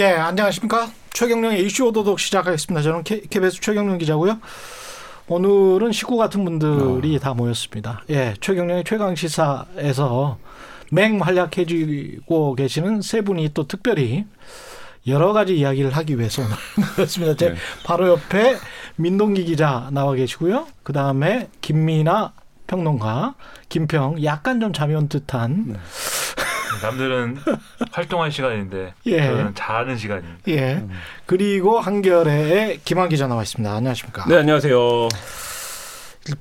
예, 안녕하십니까. 최경령의 이슈 오도독 시작하겠습니다. 저는 KBS 최경령 기자고요. 오늘은 식구 같은 분들이 어. 다 모였습니다. 예, 최경령의 최강 시사에서 맹활약해지고 계시는 세 분이 또 특별히 여러 가지 이야기를 하기 위해서 그렇습니다. 제 네. 바로 옆에 민동기 기자 나와 계시고요. 그 다음에 김미나 평론가, 김평 약간 좀 잠이 온 듯한. 네. 남들은 활동할 시간인데 예. 저는 자는 시간입니다. 예. 음. 그리고 한결의 김한 기자 나와 있습니다. 안녕하십니까? 네, 안녕하세요.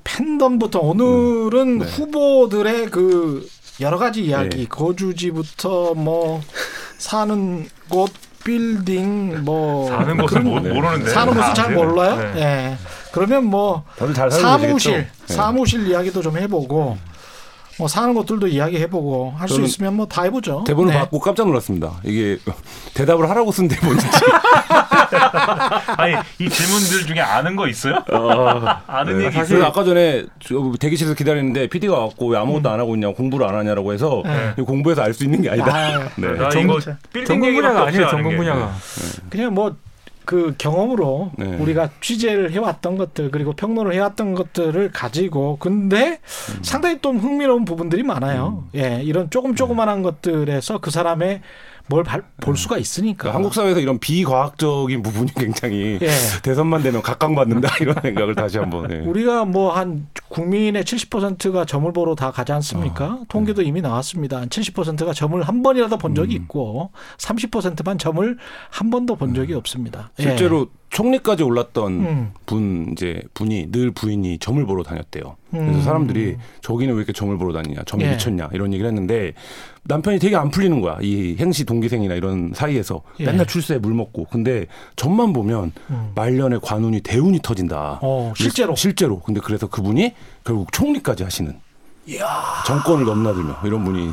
팬덤부터 오늘은 네. 후보들의 그 여러 가지 이야기, 네. 거주지부터 뭐 사는 곳, 빌딩 뭐 사는 곳은 모, 르는데 사는 곳은 잘 몰라요. 네. 예. 그러면 뭐 사무실, 네. 사무실 이야기도 좀 해보고 뭐 사는 것들도 이야기해보고 할 수 있으면 뭐 다 해보죠. 대본을 네. 받고 깜짝 놀랐습니다. 이게 대답을 하라고 쓴 대본인지. 아니 이 질문들 중에 아는 거 있어요? 어, 아는 네. 얘기 사실 있어요? 아까 전에 대기실에서 기다리는데 PD가 왔고 왜 아무것도 음. 안 하고 있냐고 공부를 안 하냐라고 해서 네. 공부해서 알 수 있는 게 아니다. 아, 네. 아, 전공, 전공 분야가 아니에요. 전공 분야가. 그냥 뭐 그 경험으로 네. 우리가 취재를 해왔던 것들 그리고 평론을 해왔던 것들을 가지고 근데 음. 상당히 또 흥미로운 부분들이 많아요. 음. 예, 이런 조금 조그만한 네. 것들에서 그 사람의 뭘볼 네. 수가 있으니까. 그러니까 한국 사회에서 이런 비과학적인 부분이 굉장히 예. 대선만 되면 각광받는다 이런 생각을 다시 한번. 예. 우리가 뭐 한 국민의 70%가 점을 보러 다 가지 않습니까? 어, 통계도 네. 이미 나왔습니다. 70%가 점을 한 번이라도 본 적이 음. 있고 30%만 점을 한 번도 본 적이 음. 없습니다. 실제로 예. 총리까지 올랐던 음. 분 이제 분이 늘 부인이 점을 보러 다녔대요. 그래서 음. 사람들이 저기는 왜 이렇게 점을 보러 다니냐, 점이 예. 미쳤냐 이런 얘기를 했는데 남편이 되게 안 풀리는 거야. 이 행시 동기생이나 이런 사이에서 예. 맨날 출세에 물 먹고. 근데 점만 보면 음. 말년에 관운이 대운이 터진다. 어, 실제로. 실제로. 근데 그래서 그분이 결국 총리까지 하시는. 이야. 정권을 넘나들며 이런 분이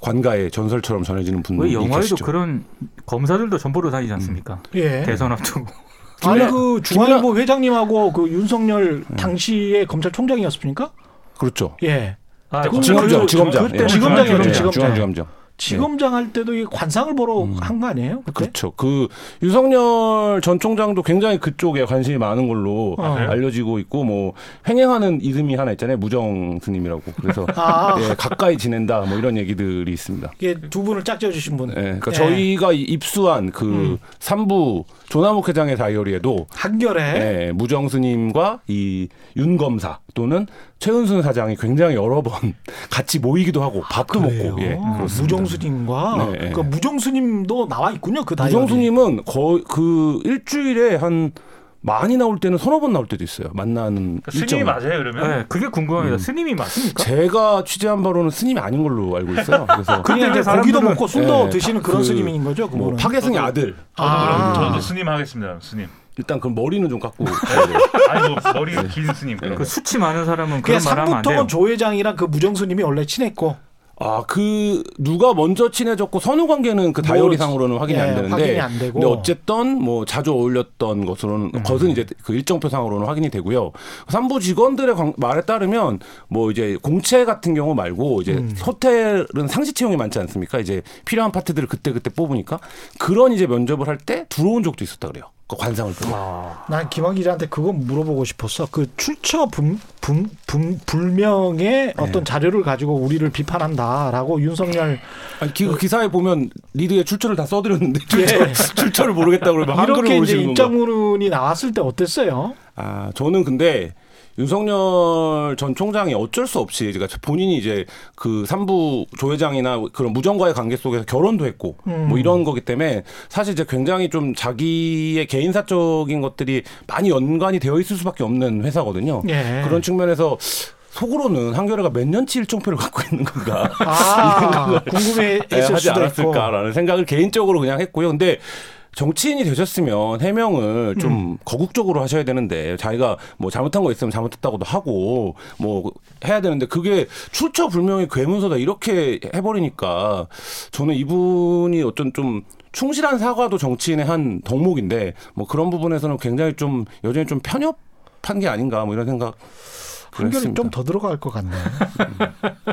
관가의 전설처럼 전해지는 분이 영화에도 계시죠. 그런 검사들도 점 보러 다니지 않습니까? 음. 예. 대선 앞두고. 아니 그 중앙일보 회장님하고 그 윤석열 음. 당시에 검찰총장이었습니까? 그렇죠. 예. 아, 지검장, 지검장, 그때 예. 지검장이었죠. 지검장. 중앙지검장. 지검장 할 때도 이 관상을 보러 음. 한거 아니에요? 그때? 그렇죠. 그 윤석열 전 총장도 굉장히 그쪽에 관심이 많은 걸로 어. 알려지고 있고 뭐 횡행하는 이름이 하나 있잖아요. 무정 스님이라고. 그래서 아. 예, 가까이 지낸다 뭐 이런 얘기들이 있습니다. 이게 두 분을 짝지어 주신 분. 예, 그러니까 예. 저희가 입수한 그 음. 3부 조남욱 회장의 다이어리에도 한결에? 예, 무정 스님과 이 윤 검사 또는 최은순 사장이 굉장히 여러 번 같이 모이기도 하고 밥도 아, 먹고. 예, 무정수님과? 네. 그러니까 무정수님도 나와 있군요 그 다이어리. 무정수님은 거의 그 일주일에 한 많이 나올 때는 서너 번 나올 때도 있어요. 만나는 그러니까 스님이 맞아요, 그러면? 네, 그게 궁금합니다. 음. 스님이 맞습니까? 제가 취재한 바로는 스님이 아닌 걸로 알고 있어요. 그래서 그냥 이제 고기도 먹고 술도 네, 드시는 그런 그, 스님인 거죠. 뭐 파괴승의 아들. 아. 저는 스님 하겠습니다. 스님. 일단 그 머리는 좀 깎고. 아니 뭐 머리 긴 스님. 네. 그 수치 많은 사람은 그런 말하면 안 돼요. 조 회장이랑 그 무정 스님이 원래 친했고. 아, 그 누가 먼저 친해졌고 선후 관계는 그 다이어리상으로는 뭐, 확인이 예, 안 되는데. 확인이 안 되고. 근데 어쨌든 뭐 자주 어울렸던 것으로는 음. 것은 이제 그 일정표상으로는 확인이 되고요. 삼부 직원들의 말에 따르면 뭐 이제 공채 같은 경우 말고 이제 음. 호텔은 상시 채용이 많지 않습니까? 이제 필요한 파트들을 그때 그때 뽑으니까 그런 이제 면접을 할 때 들어온 적도 있었다 그래요. 그 관상을 보고. 아. 난 김학 기자한테 그거 물어보고 싶었어. 그 출처 분, 분, 분, 불명의 네. 어떤 자료를 가지고 우리를 비판한다라고 윤석열. 아니, 기, 그 기사에 보면 리드의 출처를 다 써드렸는데 출처, 예. 출처를 모르겠다고 그러면 이렇게 이제 입장문이 나왔을 때 어땠어요? 아 저는 근데 윤석열 전 총장이 어쩔 수 없이 그러니까 본인이 이제 그 삼부 조 회장이나 그런 무정과의 관계 속에서 결혼도 했고 음. 뭐 이런 거기 때문에 사실 이제 굉장히 좀 자기의 개인사적인 것들이 많이 연관이 되어 있을 수밖에 없는 회사거든요. 예. 그런 측면에서 속으로는 한겨레가 몇 년치 일정표를 갖고 있는 건가 아, 궁금해했을 하지 않았을까라는 생각을 개인적으로 그냥 했고요. 근데 정치인이 되셨으면 해명을 좀 음. 거국적으로 하셔야 되는데 자기가 뭐 잘못한 거 있으면 잘못했다고도 하고 뭐 해야 되는데 그게 출처 불명의 괴문서다 이렇게 해버리니까 저는 이분이 어떤 좀 충실한 사과도 정치인의 한 덕목인데 뭐 그런 부분에서는 굉장히 좀 여전히 좀 편협한 게 아닌가 뭐 이런 생각 한결이 좀 더 들어갈 것 같네요.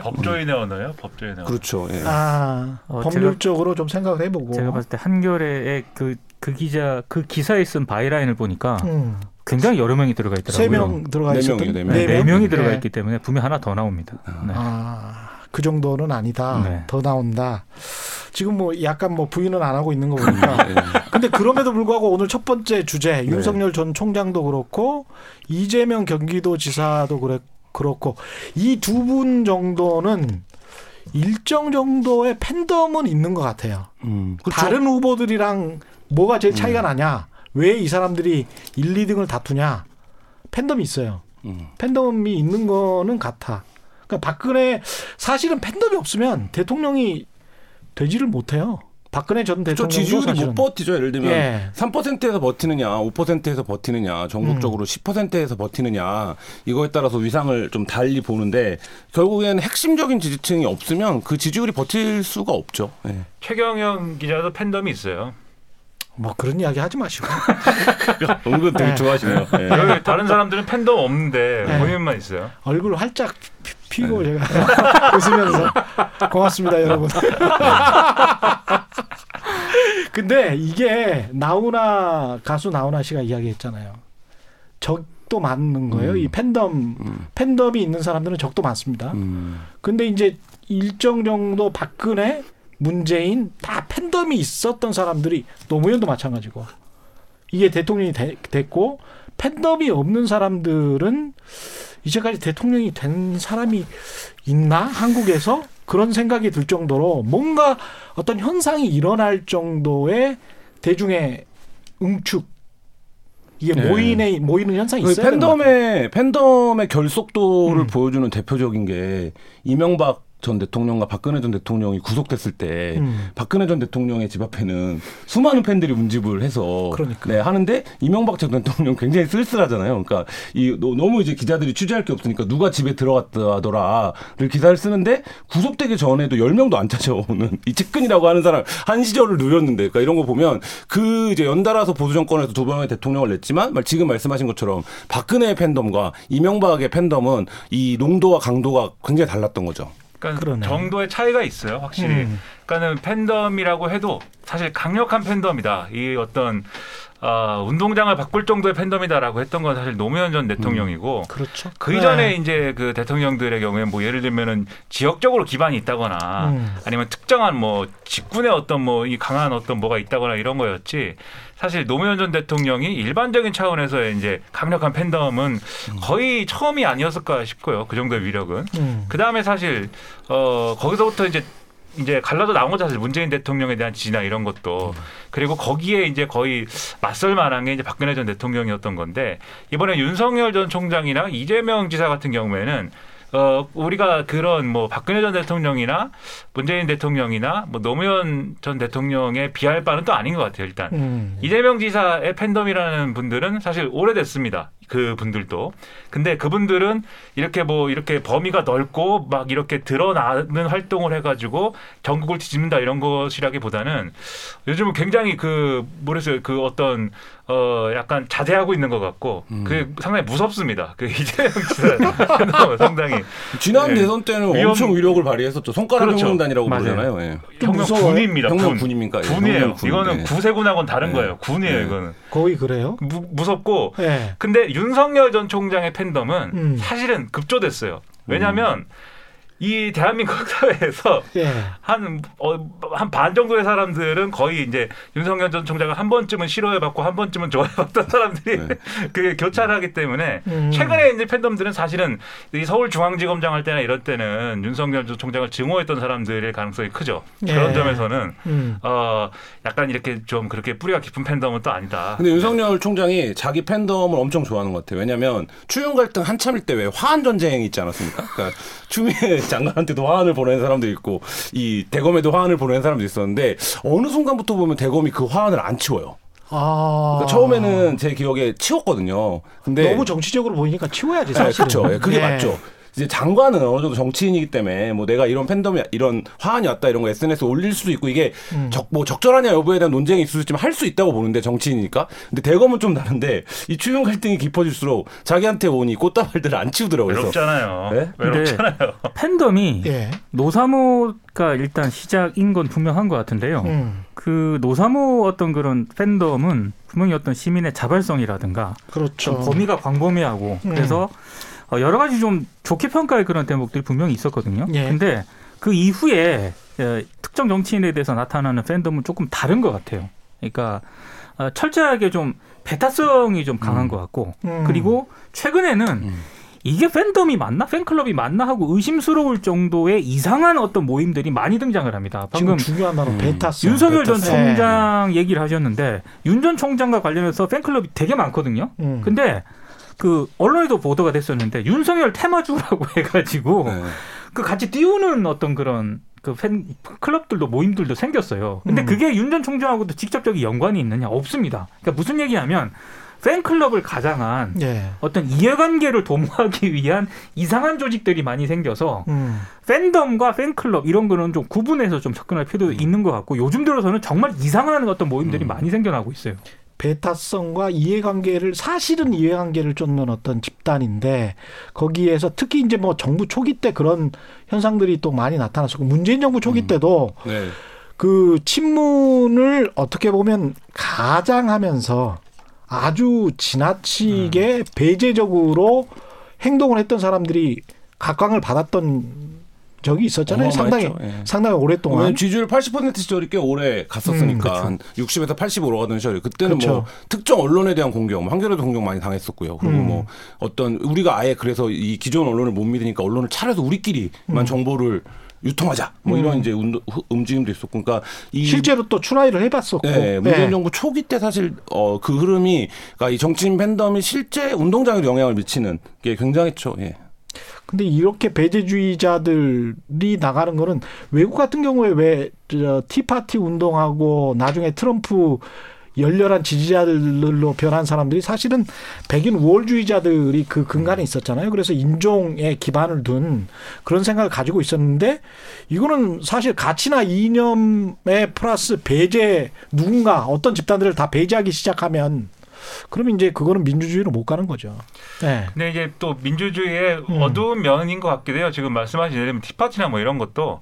법조인의 언어요? 법조인의 언어. 그렇죠. 예. 아, 어, 법률적으로 좀 생각을 해보고. 제가 봤을 때 한겨레 그, 그 기자, 그 기사에 쓴 byline을 보니까 음. 굉장히 여러 명이 들어가 있더라고요. 세명 들어가 네 있었던 네, 네, 네 명이 들어가 네. 있기 때문에 분명 하나 더 나옵니다. 네. 아, 그 정도는 아니다. 네. 더 나온다. 지금 뭐 약간 뭐 부인은 안 하고 있는 거 보니까. 네. 근데 그럼에도 불구하고 오늘 첫 번째 주제 윤석열 전 총장도 그렇고 이재명 경기도지사도 그래 그렇고 이 두 분 정도는 일정 정도의 팬덤은 있는 것 같아요. 음, 그렇죠. 다른 후보들이랑 뭐가 제일 차이가 음. 나냐? 왜 이 사람들이 1, 2등을 다투냐? 팬덤이 있어요. 음. 팬덤이 있는 거는 같아. 그러니까 박근혜 사실은 팬덤이 없으면 대통령이 되지를 못해요. 박근혜 전 대통령 지지율이 사실은. 못 버티죠. 예를 들면 예. 3%에서 버티느냐, 5%에서 버티느냐, 전국적으로 음. 10%에서 버티느냐 이거에 따라서 위상을 좀 달리 보는데 결국에는 핵심적인 지지층이 없으면 그 지지율이 버틸 수가 없죠. 예. 최경영 기자도 팬덤이 있어요. 뭐 그런 이야기 하지 마시고. 은근 되게 네. 좋아하시네요. 네. 여기 다른 사람들은 팬덤 없는데 네. 본인만 있어요. 얼굴 활짝 피, 고 네. 제가 웃으면서 고맙습니다 여러분. 근데 이게 나훈아 가수 나훈아 씨가 이야기했잖아요. 적도 많은 거예요. 음. 이 팬덤 음. 팬덤이 있는 사람들은 적도 많습니다. 음. 근데 이제 일정 정도 박근혜 문재인 다 팬덤이 있었던 사람들이 노무현도 마찬가지고 이게 대통령이 되, 됐고 팬덤이 없는 사람들은 이제까지 대통령이 된 사람이 있나 한국에서 그런 생각이 들 정도로 뭔가 어떤 현상이 일어날 정도의 대중의 응축 이게 네. 모이네 모이는 현상이 그 있어요. 팬덤의 팬덤의 결속도를 음. 보여주는 대표적인 게 이명박 전 대통령과 박근혜 전 대통령이 구속됐을 때 음. 박근혜 전 대통령의 집 앞에는 수많은 팬들이 운집을 해서 그러니까. 네, 하는데 이명박 전 대통령 굉장히 쓸쓸하잖아요. 그러니까 이 너무 이제 기자들이 취재할 게 없으니까 누가 집에 들어갔다더라를 기사를 쓰는데 구속되기 전에도 10명도 안 찾아오는 이 측근이라고 하는 사람 한 시절을 누렸는데 그러니까 이런 거 보면 그 이제 연달아서 보수 정권에서 두 번의 대통령을 냈지만 지금 말씀하신 것처럼 박근혜의 팬덤과 이명박의 팬덤은 이 농도와 강도가 굉장히 달랐던 거죠. 그러니까 그러네. 정도의 차이가 있어요, 확실히. 음. 그러니까는 팬덤이라고 해도 사실 강력한 팬덤이다. 이 어떤 어, 운동장을 바꿀 정도의 팬덤이다라고 했던 건 사실 노무현 전 대통령이고 음, 그렇죠. 그 이전에 네. 이제 그 대통령들의 경우에 뭐 예를 들면은 지역적으로 기반이 있다거나 음. 아니면 특정한 뭐 직군의 어떤 뭐 이 강한 어떤 뭐가 있다거나 이런 거였지 사실 노무현 전 대통령이 일반적인 차원에서의 이제 강력한 팬덤은 음. 거의 처음이 아니었을까 싶고요. 그 정도의 위력은. 음. 그 다음에 사실 어 거기서부터 이제 이제 갈라져 나온 거죠 사실 문재인 대통령에 대한 지지나 이런 것도. 그리고 거기에 이제 거의 맞설 만한 게 이제 박근혜 전 대통령이었던 건데 이번에 윤석열 전 총장이나 이재명 지사 같은 경우에는 어, 우리가 그런 뭐 박근혜 전 대통령이나 문재인 대통령이나 뭐 노무현 전 대통령에 비할 바는 또 아닌 것 같아요, 일단. 음. 이재명 지사의 팬덤이라는 분들은 사실 오래됐습니다. 그 분들도. 근데 그분들은 이렇게 뭐 이렇게 범위가 넓고 막 이렇게 드러나는 활동을 해가지고 전국을 뒤집는다 이런 것이라기보다는 요즘은 굉장히 그 뭐랬어요 그 어떤 어 약간 자제하고 있는 것 같고 음. 그 상당히 무섭습니다. 그 이재명 지사 상당히 지난 네. 대선 때는 위험... 엄청 위력을 발휘했었죠. 손가락 그렇죠. 혁명단이라고 부르잖아요. 예. 혁명 군입니다. 혁명 군. 군입니까? 예, 군이에요. 군. 이거는 네. 구세군하고는 다른 네. 거예요. 군이에요. 네. 이거는 거의 그래요? 무, 무섭고 네. 근데 윤석열 전 총장의 팬덤은 음. 사실은 급조됐어요. 왜냐하면 음. 이 대한민국 사회에서 예. 한한 어, 반 정도의 사람들은 거의 이제 윤석열 전 총장을 한 번쯤은 싫어해봤고 한 번쯤은 좋아해봤던 사람들이 네. 그게 교차하기 때문에 음. 최근에 이제 팬덤들은 사실은 이 서울중앙지검장 할 때나 이럴 때는 윤석열 전 총장을 증오했던 사람들의 가능성이 크죠. 예. 그런 점에서는 음. 어 약간 이렇게 좀 그렇게 뿌리가 깊은 팬덤은 또 아니다. 근데 윤석열 총장이 자기 팬덤을 엄청 좋아하는 것 같아요. 왜냐하면 추경 갈등 한참일 때 왜 화한 전쟁 있지 않았습니까? 그러니까 추미애 장관한테도 화환을 보내는 사람도 있고 이 대검에도 화환을 보내는 사람도 있었는데 어느 순간부터 보면 대검이 그 화환을 안 치워요. 아. 그러니까 처음에는 제 기억에 치웠거든요. 근데 너무 정치적으로 보이니까 치워야지 사실. 네, 그렇죠. 네, 그게 네. 맞죠. 이제 장관은 어느 정도 정치인이기 때문에 뭐 내가 이런 팬덤이 이런 화환이 왔다 이런 거 SNS 에 올릴 수도 있고 이게 음. 적, 뭐 적절하냐 여부에 대한 논쟁이 있을 수 있지만 할 수 있다고 보는데 정치인이니까. 근데 대검은 좀 다른데 이 추경 갈등이 깊어질수록 자기한테 오니 꽃다발들을 안 치우더라고요. 외롭잖아요. 네? 외롭잖아요. 팬덤이 예. 노사모가 일단 시작인 건 분명한 것 같은데요. 음. 그 노사모 어떤 그런 팬덤은 분명히 어떤 시민의 자발성이라든가 그렇죠. 범위가 광범위하고 음. 그래서 어, 여러 가지 좀 좋게 평가할 그런 대목들이 분명히 있었거든요. 예. 근데 그 이후에 어, 특정 정치인에 대해서 나타나는 팬덤은 조금 다른 것 같아요. 그러니까 어, 철저하게 좀 배타성이 좀 강한 음. 것 같고 음. 그리고 최근에는 음. 이게 팬덤이 맞나 팬클럽이 맞나 하고 의심스러울 정도의 이상한 어떤 모임들이 많이 등장을 합니다. 방금 중요한 단어 음. 베타스 윤석열 전 총장 네. 얘기를 하셨는데 윤 전 총장과 관련해서 팬클럽이 되게 많거든요. 음. 근데 그 언론에도 보도가 됐었는데 윤석열 테마주라고 해가지고 네. 그 같이 띄우는 어떤 그런 그팬 클럽들도 모임들도 생겼어요. 근데 음. 그게 윤 전 총장하고도 직접적인 연관이 있느냐 없습니다. 그러니까 무슨 얘기하면 팬클럽을 가장한 예. 어떤 이해관계를 도모하기 위한 이상한 조직들이 많이 생겨서 음. 팬덤과 팬클럽 이런 거는 좀 구분해서 좀 접근할 필요도 음. 있는 것 같고 요즘 들어서는 정말 이상한 어떤 모임들이 음. 많이 생겨나고 있어요. 베타성과 이해관계를 사실은 이해관계를 쫓는 어떤 집단인데 거기에서 특히 이제 뭐 정부 초기 때 그런 현상들이 또 많이 나타났었고 문재인 정부 초기 음. 때도 네. 그 친문을 어떻게 보면 가장하면서 아주 지나치게 음. 배제적으로 행동을 했던 사람들이 각광을 받았던 적이 있었잖아요. 상당히 예. 상당히 오랫동안 지지율 80% 시절이 꽤 오래 갔었으니까 음, 그렇죠. 60에서 80 올라가던 시절 그때는 그렇죠. 뭐 특정 언론에 대한 공격, 뭐 한겨레도 공격 많이 당했었고요. 그리고 음. 뭐 어떤 우리가 아예 그래서 이 기존 언론을 못 믿으니까 언론을 차려서 우리끼리만 음. 정보를 유통하자 뭐 이런 음. 이제 운동, 움직임도 있었고 그러니까 이 실제로 또 추라이를 해봤었고 네, 문재인 네. 정부 초기 때 사실 어, 그 흐름이 그러니까 이 정치인 팬덤이 실제 운동장에도 영향을 미치는 게 굉장했죠. 예. 근데 이렇게 배제주의자들이 나가는 거는 외국 같은 경우에 왜 티파티 운동하고 나중에 트럼프 열렬한 지지자들로 변한 사람들이 사실은 백인 우월주의자들이 그 근간에 있었잖아요. 그래서 인종에 기반을 둔 그런 생각을 가지고 있었는데 이거는 사실 가치나 이념에 플러스 배제 누군가 어떤 집단들을 다 배제하기 시작하면 그러면 이제 그거는 민주주의로 못 가는 거죠. 네. 근데 이제 또 민주주의의 음. 어두운 면인 것 같기도 해요. 지금 말씀하신 예를 들면 티파티나 뭐 이런 것도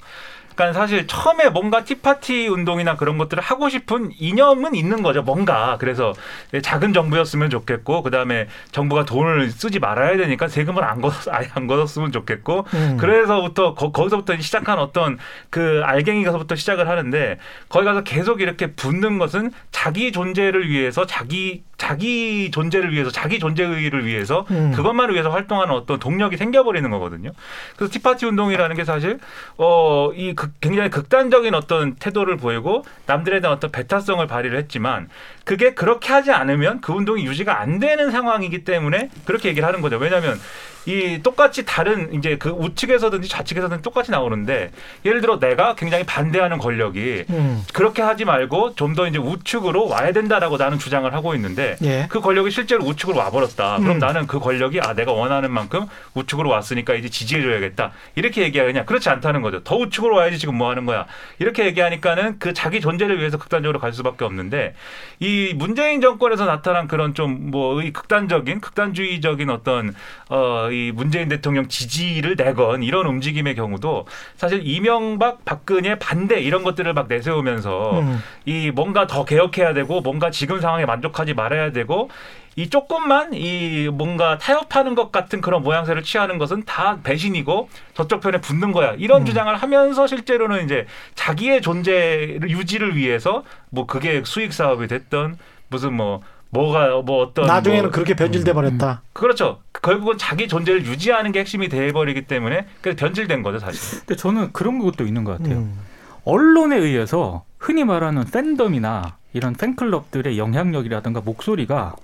그러니까 사실 처음에 뭔가 티파티 운동이나 그런 것들을 하고 싶은 이념은 있는 거죠. 뭔가 그래서 작은 정부였으면 좋겠고 그다음에 정부가 돈을 쓰지 말아야 되니까 세금을 안 걷었 아예 안 걷었으면 좋겠고 음. 그래서부터 거, 기서부터 시작한 어떤 그 알갱이 가서부터 시작을 하는데 거기 가서 계속 이렇게 붙는 것은 자기 존재를 위해서 자기 자기 존재를 위해서 자기 존재의를 위해서 음. 그것만을 위해서 활동하는 어떤 동력이 생겨버리는 거거든요. 그래서 티파티 운동이라는 게 사실 어이 굉장히 극단적인 어떤 태도를 보이고 남들에 대한 어떤 배타성을 발휘를 했지만 그게 그렇게 하지 않으면 그 운동이 유지가 안 되는 상황이기 때문에 그렇게 얘기를 하는 거죠. 왜냐하면 이 똑같이 다른 이제 그 우측에서든지 좌측에서든 똑같이 나오는데 예를 들어 내가 굉장히 반대하는 권력이 음. 그렇게 하지 말고 좀 더 이제 우측으로 와야 된다라고 나는 주장을 하고 있는데 예. 그 권력이 실제로 우측으로 와버렸다. 그럼 음. 나는 그 권력이 아 내가 원하는 만큼 우측으로 왔으니까 이제 지지해줘야겠다. 이렇게 얘기하느냐 그렇지 않다는 거죠. 더 우측으로 와야지 지금 뭐 하는 거야. 이렇게 얘기하니까는 그 자기 존재를 위해서 극단적으로 갈 수밖에 없는데 이 문재인 정권에서 나타난 그런 좀 뭐 극단적인 극단주의적인 어떤 어 이 문재인 대통령 지지를 내건 이런 움직임의 경우도 사실 이명박 박근혜 반대 이런 것들을 막 내세우면서 음. 이 뭔가 더 개혁해야 되고 뭔가 지금 상황에 만족하지 말아야 되고 이 조금만 이 뭔가 타협하는 것 같은 그런 모양새를 취하는 것은 다 배신이고 저쪽 편에 붙는 거야. 이런 음. 주장을 하면서 실제로는 이제 자기의 존재 유지를 위해서 뭐 그게 수익 사업이 됐던 무슨 뭐 뭐가 뭐 어떤 나중에는 뭐, 그렇게 변질돼 버렸다. 음, 그렇죠. 결국은 자기 존재를 유지하는 게 핵심이 돼 버리기 때문에 그래서 변질된 거죠, 사실. 근데 저는 그런 것도 있는 것 같아요. 음. 언론에 의해서 흔히 말하는 팬덤이나 이런 팬클럽들의 영향력이라든가 목소리가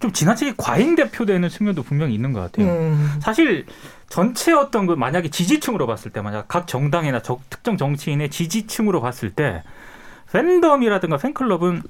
좀 지나치게 과잉 대표되는 측면도 분명히 있는 것 같아요. 음. 사실 전체 어떤 그 만약에 지지층으로 봤을 때 만약 각 정당이나 적, 특정 정치인의 지지층으로 봤을 때 팬덤이라든가 팬클럽은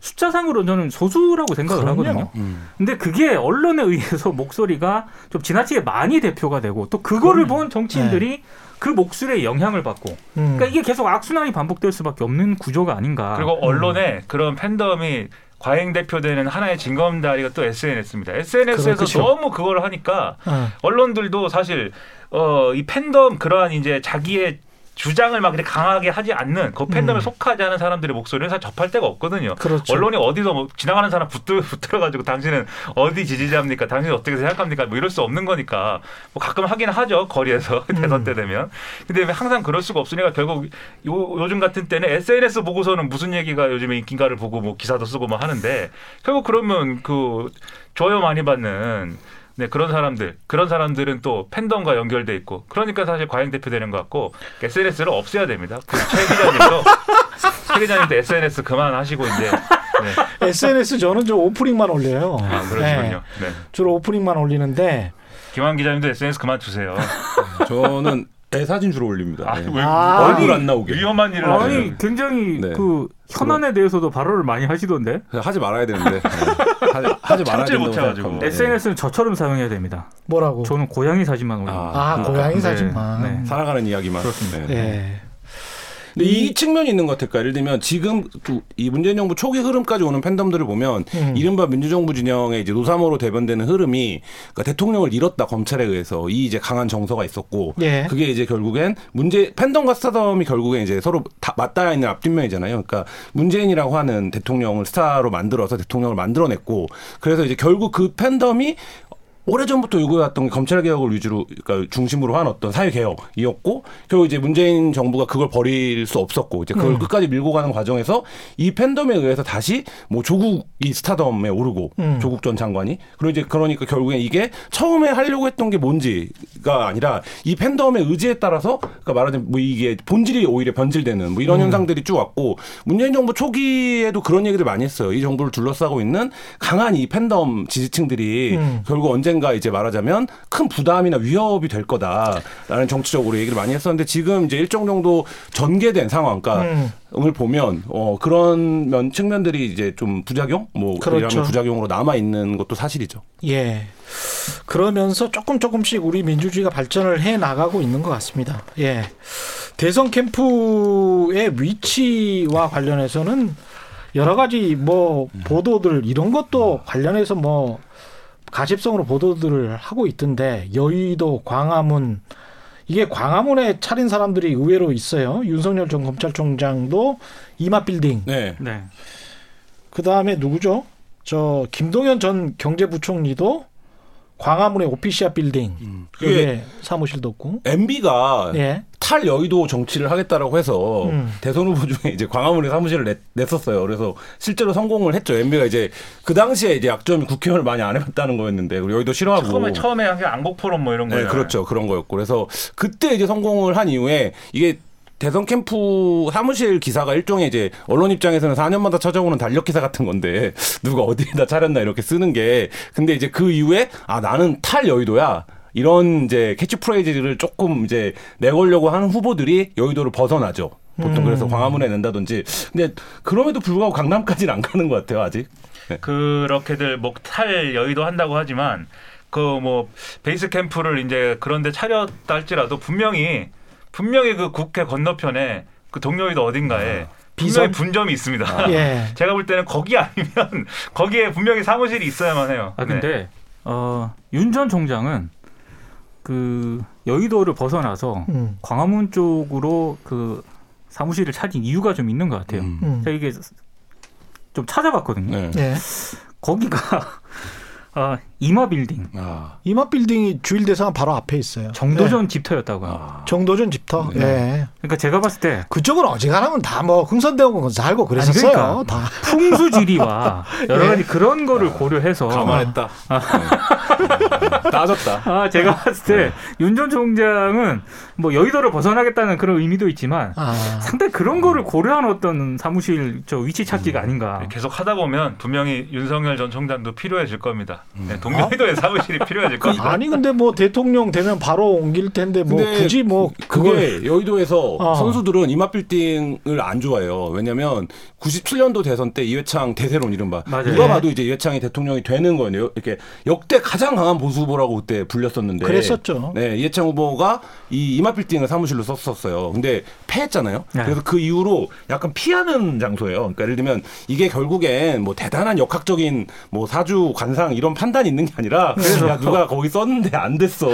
숫자상으로 저는 소수라고 생각을 그럼요. 하거든요. 음. 근데 그게 언론에 의해서 목소리가 좀 지나치게 많이 대표가 되고 또 그거를 그럼요. 본 정치인들이 네. 그 목소리에 영향을 받고 음. 그러니까 이게 계속 악순환이 반복될 수밖에 없는 구조가 아닌가. 그리고 언론에 음. 그런 팬덤이 과잉 대표되는 하나의 징검다리가 또 SNS입니다. SNS에서 그렇죠. 너무 그걸 하니까 어. 언론들도 사실 어, 이 팬덤 그러한 이제 자기의 주장을 막 이렇게 강하게 하지 않는 그 팬덤에 음. 속하지 않은 사람들의 목소리를 사실 접할 데가 없거든요. 그렇죠. 언론이 어디서 뭐 지나가는 사람 붙들, 붙들어가지고 당신은 어디 지지자입니까? 당신 어떻게 생각합니까? 뭐 이럴 수 없는 거니까 뭐 가끔 하긴 하죠 거리에서 음. 대선 때 되면. 근데 항상 그럴 수가 없으니까 결국 요, 요즘 같은 때는 SNS 보고서는 무슨 얘기가 요즘에 인기가를 보고 뭐 기사도 쓰고 뭐 하는데 결국 그러면 그 좋아요 많이 받는 네, 그런 사람들, 그런 사람들은 또 팬덤과 연결돼 있고, 그러니까 사실 과잉 대표되는 것 같고, SNS를 없애야 됩니다. 그 최 기자님도, 최 기자님도 SNS 그만하시고 이제. 네. SNS 저는 좀 오프닝만 올려요. 아, 그러시군요. 네. 네. 주로 오프닝만 올리는데. 김한 기자님도 SNS 그만 두세요. 저는 애 사진 주로 올립니다. 아, 네. 아, 얼굴 안 나오게. 위험한 일을 아니 하면. 굉장히 네. 그 현안에 대해서도 발언을 많이 하시던데. 하지 말아야 되는데. 네. 하지, 하지 말아야 된다고 SNS는 저처럼 사용해야 됩니다. 뭐라고? 저는 고양이 사진만 올립니다. 아, 아 고양이 네. 사진만. 네. 살아가는 이야기만. 그렇습니다. 네. 근데 이, 이 측면이 있는 것 같을까? 예를 들면 지금 이 문재인 정부 초기 흐름까지 오는 팬덤들을 보면 음. 이른바 민주정부 진영의 이제 노사모로 대변되는 흐름이 그러니까 대통령을 잃었다 검찰에 의해서 이 이제 강한 정서가 있었고 예. 그게 이제 결국엔 문제 팬덤과 스타덤이 결국엔 이제 서로 다 맞닿아 있는 앞뒷면이잖아요. 그러니까 문재인이라고 하는 대통령을 스타로 만들어서 대통령을 만들어냈고 그래서 이제 결국 그 팬덤이 오래전부터 요구해왔던 게 검찰 개혁을 위주로 그러니까 중심으로 한 어떤 사회 개혁이었고 결국 이제 문재인 정부가 그걸 버릴 수 없었고 이제 그걸 음. 끝까지 밀고 가는 과정에서 이 팬덤에 의해서 다시 뭐 조국이 스타덤에 오르고 음. 조국 전 장관이 그리고 이제 그러니까 결국엔 이게 처음에 하려고 했던 게 뭔지가 아니라 이 팬덤의 의지에 따라서 그러니까 말하자면 뭐 이게 본질이 오히려 변질되는 뭐 이런 음. 현상들이 쭉 왔고 문재인 정부 초기에도 그런 얘기를 많이 했어요. 이 정부를 둘러싸고 있는 강한 이 팬덤 지지층들이 음. 결국 언젠가 언젠가 이제 말하자면 큰 부담이나 위협이 될 거다라는 정치적으로 얘기를 많이 했었는데 지금 이제 일정 정도 전개된 상황, 그러니까 음. 을 보면 어 그런 면 측면들이 이제 좀 부작용 뭐 그렇죠. 부작용으로 남아 있는 것도 사실이죠. 예. 그러면서 조금 조금씩 우리 민주주의가 발전을 해 나가고 있는 것 같습니다. 예. 대선 캠프의 위치와 관련해서는 여러 가지 뭐 보도들 이런 것도 관련해서 뭐 가십성으로 보도들을 하고 있던데 여의도 광화문 이게 광화문에 차린 사람들이 의외로 있어요. 윤석열 전 검찰총장도 이마 빌딩. 네. 네. 그 다음에 누구죠? 저 김동연 전 경제부총리도 광화문의 오피시아 빌딩 음. 그게 사무실도 없고 MB가 예. 탈 여의도 정치를 하겠다라고 해서 음. 대선 후보 중에 이제 광화문에 사무실을 냈, 냈었어요. 그래서 실제로 성공을 했죠. MB가 이제 그 당시에 이제 약점이 국회의원을 많이 안 해봤다는 거였는데 그리고 여의도 싫어하고 처음에 처음에 한 게 안국 포럼 뭐 이런 거예요. 네, 그렇죠. 그런 거였고 그래서 그때 이제 성공을 한 이후에 이게 대선 캠프 사무실 기사가 일종의 이제 언론 입장에서는 4년마다 찾아오는 달력 기사 같은 건데 누가 어디에다 차렸나 이렇게 쓰는 게 근데 이제 그 이후에 아 나는 탈 여의도야. 이런 이제 캐치프레이즈를 조금 이제 내걸려고 하는 후보들이 여의도를 벗어나죠. 보통 음. 그래서 광화문에 낸다든지. 근데 그럼에도 불구하고 강남까지는 안 가는 것 같아요, 아직. 네. 그렇게들 뭐탈 여의도 한다고 하지만 그 뭐 베이스 캠프를 이제 그런데 차렸다 할지라도 분명히 분명히 그 국회 건너편에 그 동료이도 어딘가에 아. 분명히 분점이 있습니다. 아. 예. 제가 볼 때는 거기 아니면 거기에 분명히 사무실이 있어야만 해요. 아 근데 네. 어, 윤 전 총장은 그 여의도를 벗어나서 음. 광화문 쪽으로 그 사무실을 찾은 이유가 좀 있는 것 같아요. 음. 제가 이게 좀 찾아봤거든요. 네. 네. 거기가 아, 이마 빌딩. 아. 이마 빌딩이 주일 대상 바로 앞에 있어요. 정도전 네. 집터였다고. 아. 정도전 집터. 네. 네. 그러니까 제가 봤을 때 그쪽은 어지간하면 다 뭐 흥선대원 살고 그랬었어요. 그러니까 다 풍수지리와 여러 가지 예. 그런 거를 고려해서 감안했다. 아. 네. 따졌다. 아, 제가 봤을 때 윤 전 총장은 뭐 여의도를 벗어나겠다는 그런 의미도 있지만 아. 상당히 그런 거를 고려한 어떤 사무실 저 위치 찾기가 음. 아닌가. 계속 하다 보면 분명히 윤석열 전 총장도 필요해질 겁니다. 음. 네, 동료회도에 사무실이 필요해질 거 아니 근데 뭐 대통령 되면 바로 옮길 텐데 뭐 굳이 뭐 그게 여의도에서 어. 선수들은 이마 빌딩을 안 좋아해요. 왜냐면 97년도 대선 때 이회창 대세론 이른바 맞아요. 누가 봐도 이제 이회창이 대통령이 되는 거예요. 이렇게 역대 가장 강한 보수 후보라고 그때 불렸었는데 그랬었죠. 네, 이회창 후보가 이 이마 빌딩을 사무실로 썼었어요. 근데 패했잖아요. 네. 그래서 그 이후로 약간 피하는 장소예요. 그러니까 예를 들면 이게 결국엔 뭐 대단한 역학적인 뭐 사주 관상 이런 판단이 있는 게 아니라 그래서 야 누가 거기 썼는데 안 됐어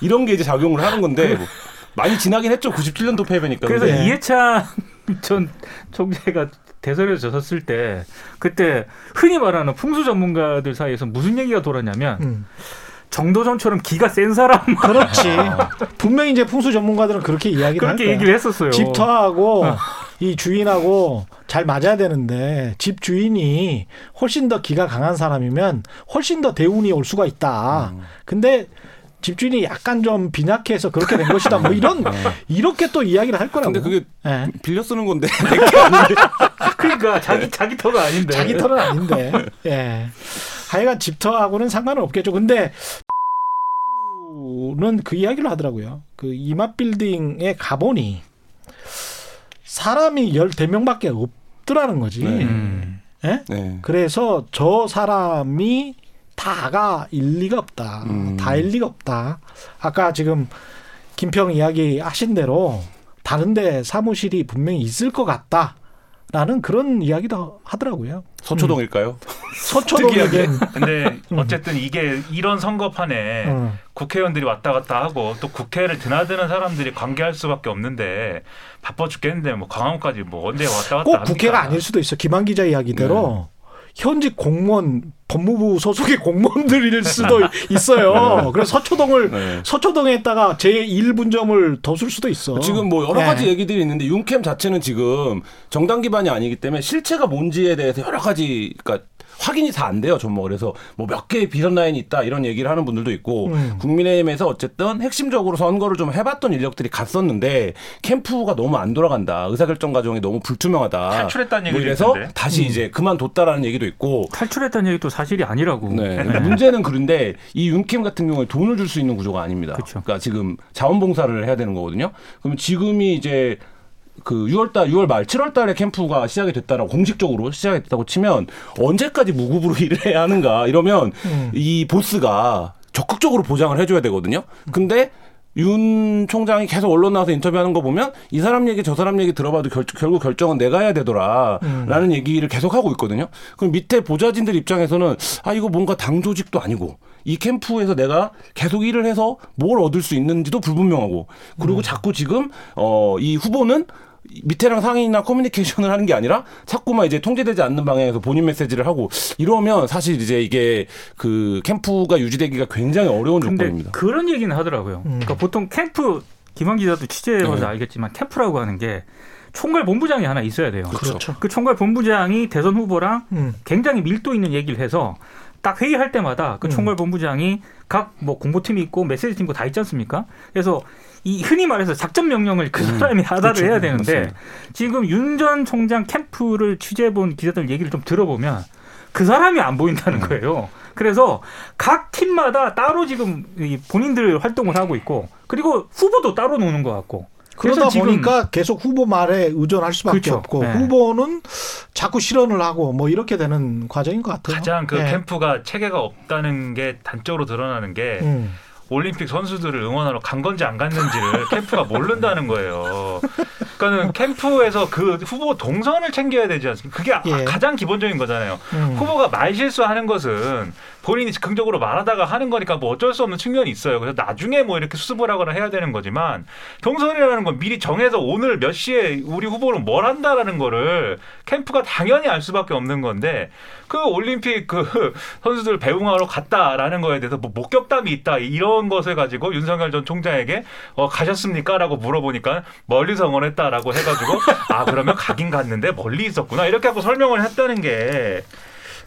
이런 게 이제 작용을 하는 건데 뭐 많이 지나긴 했죠. 97년도 패배니까. 그래서 네. 이해찬 전 총재가 대선에서 졌었을 때 그때 흔히 말하는 풍수 전문가들 사이에서 무슨 얘기가 돌았냐면 음. 정도전처럼 기가 센 사람. 그렇지. 분명히 이제 풍수 전문가들은 그렇게 이야기를 그렇게 얘기를 했었어요. 집터하고 어. 이 주인하고 잘 맞아야 되는데 집 주인이 훨씬 더 기가 강한 사람이면 훨씬 더 대운이 올 수가 있다. 음. 근데 집주인이 약간 좀 빈약해서 그렇게 된 것이다. 뭐 이런 네. 이렇게 또 이야기를 할 거라고. 근데 그게 네. 빌려 쓰는 건데. 그러니까 자기 자기 터가 아닌데. 자기 터는 아닌데. 예. 하여간 집터하고는 상관은 없겠죠. 근데 는 그 이야기를 하더라고요. 그 이마 빌딩에 가보니 사람이 열대 명밖에 없더라는 거지. 네. 음. 예? 네. 그래서 저 사람이 다가 일리가 없다. 음. 다 일리가 없다. 아까 지금 김평 이야기 하신 대로 다른데 사무실이 분명히 있을 것 같다. 라는 그런 이야기도 하더라고요. 서초동일까요? 음. 서초동에게. 근데 어쨌든 이게 이런 선거판에 음. 국회의원들이 왔다 갔다 하고 또 국회를 드나드는 사람들이 관계할 수밖에 없는데 바빠 죽겠는데 뭐 강화문까지 뭐 언제 왔다 갔다 꼭 합니까? 국회가 아닐 수도 있어. 김한 기자 이야기대로 네. 현직 공무원 법무부 소속의 공무원들일 수도 있어요. 네. 그래서 서초동을 네. 서초동에다가 제 1분점을 더 쓸 수도 있어. 지금 뭐 여러 가지 네. 얘기들이 있는데 윤캠 자체는 지금 정당 기반이 아니기 때문에 실체가 뭔지에 대해서 여러 가지 그러니까 확인이 다 안 돼요, 전뭐 그래서 뭐 몇 개의 비선 라인이 있다 이런 얘기를 하는 분들도 있고 음. 국민의힘에서 어쨌든 핵심적으로 선거를 좀 해봤던 인력들이 갔었는데 캠프가 너무 안 돌아간다, 의사결정 과정이 너무 불투명하다. 탈출했다는 얘기도 뭐 이래서. 다시 음. 이제 그만뒀다라는 얘기도 있고 탈출했다는 얘기도 사실이 아니라고. 네. 문제는 그런데 이 윤캠 같은 경우에 돈을 줄 수 있는 구조가 아닙니다. 그쵸. 그러니까 지금 자원봉사를 해야 되는 거거든요. 그러면 지금이 이제 그 6월달, 6월 말, 7월달에 캠프가 시작이 됐다라고 공식적으로 시작이 됐다고 치면 언제까지 무급으로 일을 해야 하는가 이러면 음. 이 보스가 적극적으로 보장을 해줘야 되거든요. 근데 윤 총장이 계속 언론 나와서 인터뷰하는 거 보면 이 사람 얘기 저 사람 얘기 들어봐도 결, 결국 결정은 내가 해야 되더라라는 음. 얘기를 계속 하고 있거든요. 그럼 밑에 보좌진들 입장에서는 아 이거 뭔가 당 조직도 아니고 이 캠프에서 내가 계속 일을 해서 뭘 얻을 수 있는지도 불분명하고 그리고 음. 자꾸 지금 어 이 후보는 밑에랑 상인이나 커뮤니케이션을 하는 게 아니라 자꾸만 이제 통제되지 않는 방향에서 본인 메시지를 하고 이러면 사실 이제 이게 그 캠프가 유지되기가 굉장히 어려운 조건입니다. 그런 얘기는 하더라고요. 음. 그러니까 보통 캠프 김한 기자도 취재해봐서 네. 알겠지만 캠프라고 하는 게 총괄 본부장이 하나 있어야 돼요. 그렇죠. 그 총괄 본부장이 대선 후보랑 음. 굉장히 밀도 있는 얘기를 해서 딱 회의할 때마다 그 음. 총괄 본부장이 각 뭐 공보팀이 있고 메시지 팀도 다 있지 않습니까? 그래서 이 흔히 말해서 작전 명령을 그 음, 사람이 음, 하다를 그렇죠. 해야 되는데 맞습니다. 지금 윤 전 총장 캠프를 취재해 본 기자들 얘기를 좀 들어보면 그 사람이 안 보인다는 음. 거예요. 그래서 각 팀마다 따로 지금 본인들 활동을 하고 있고 그리고 후보도 따로 노는 것 같고 그러다 보니까 계속 후보 말에 의존할 수밖에 그렇죠. 없고 네. 후보는 자꾸 실언을 하고 뭐 이렇게 되는 과정인 것 같아요. 가장 그 네. 캠프가 체계가 없다는 게 단적으로 드러나는 게 음. 올림픽 선수들을 응원하러 간 건지 안 갔는지를 캠프가 모른다는 거예요. 그러니까는 캠프에서 그 후보 동선을 챙겨야 되지 않습니까? 그게 예. 가장 기본적인 거잖아요. 음. 후보가 말 실수하는 것은 본인이 즉흥적으로 말하다가 하는 거니까 뭐 어쩔 수 없는 측면이 있어요. 그래서 나중에 뭐 이렇게 수습을 하거나 해야 되는 거지만 동선이라는 건 미리 정해서 오늘 몇 시에 우리 후보는 뭘 한다라는 거를 캠프가 당연히 알 수밖에 없는 건데 그 올림픽 그 선수들 배웅하러 갔다라는 거에 대해서 뭐 목격담이 있다 이런 것을 가지고 윤석열 전 총장에게 어, 가셨습니까라고 물어보니까 멀리서 응원했다라고 해가지고 아 그러면 가긴 갔는데 멀리 있었구나 이렇게 하고 설명을 했다는 게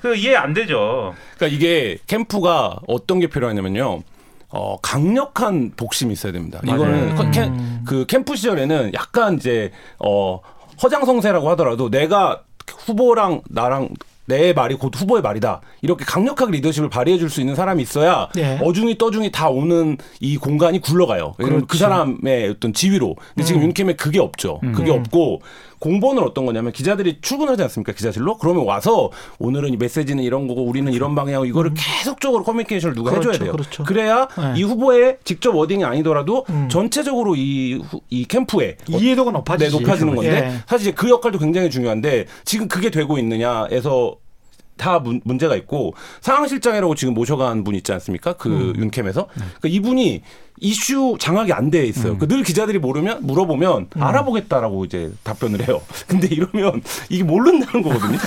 그 이해 안 되죠. 그러니까 이게 캠프가 어떤 게 필요하냐면요. 어, 강력한 복심이 있어야 됩니다. 이거는 음. 캠, 그 캠프 시절에는 약간 이제 어, 허장성세라고 하더라도 내가 후보랑 나랑 내 말이 곧 후보의 말이다. 이렇게 강력하게 리더십을 발휘해 줄 수 있는 사람이 있어야 예. 어중이 떠중이 다 오는 이 공간이 굴러가요. 그 사람의 어떤 지위로. 근데 지금 음. 윤캠에 그게 없죠. 음. 그게 없고 공본은 어떤 거냐면 기자들이 출근하지 않습니까 기자실로 그러면 와서 오늘은 이 메시지는 이런 거고 우리는 이런 방향이고 이거를 음. 계속적으로 커뮤니케이션을 누가 그렇죠, 해줘야 돼요. 그렇죠. 그래야 네. 이 후보의 직접 워딩이 아니더라도 음. 전체적으로 이, 이 캠프에 이해도가 높아지지. 네, 높아지는 건데 예. 사실 그 역할도 굉장히 중요한데 지금 그게 되고 있느냐에서 다 문, 문제가 있고 상황실장이라고 지금 모셔간 분 있지 않습니까? 그 음. 윤캠에서 네. 그러니까 이분이 이슈 장악이 안 돼 있어요. 음. 그늘 기자들이 모르면 물어보면 음. 알아보겠다라고 이제 답변을 해요. 근데 이러면 이게 모른다는 거거든요.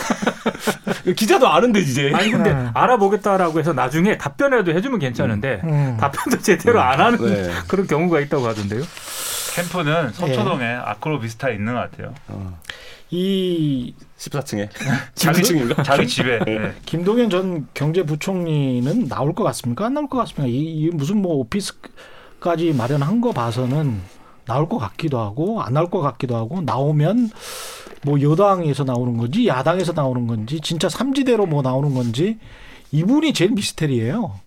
기자도 아는데 이제. 아니 근데 네. 알아보겠다라고 해서 나중에 답변이라도 해주면 괜찮은데 음. 음. 답변도 제대로 안 하는 네. 그런 경우가 있다고 하던데요. 캠프는 서초동에 네. 아크로 비스타 있는 것 같아요. 어. 이 14층에 자기 층인가? 자기 집에. 네. 김동연 전 경제부총리는 나올 것 같습니까? 안 나올 것 같습니까? 이, 이 무슨 뭐 오피스까지 마련한 거 봐서는 나올 것 같기도 하고 안 나올 것 같기도 하고 나오면 뭐 여당에서 나오는 건지 야당에서 나오는 건지 진짜 삼지대로 뭐 나오는 건지 이분이 제일 미스테리예요.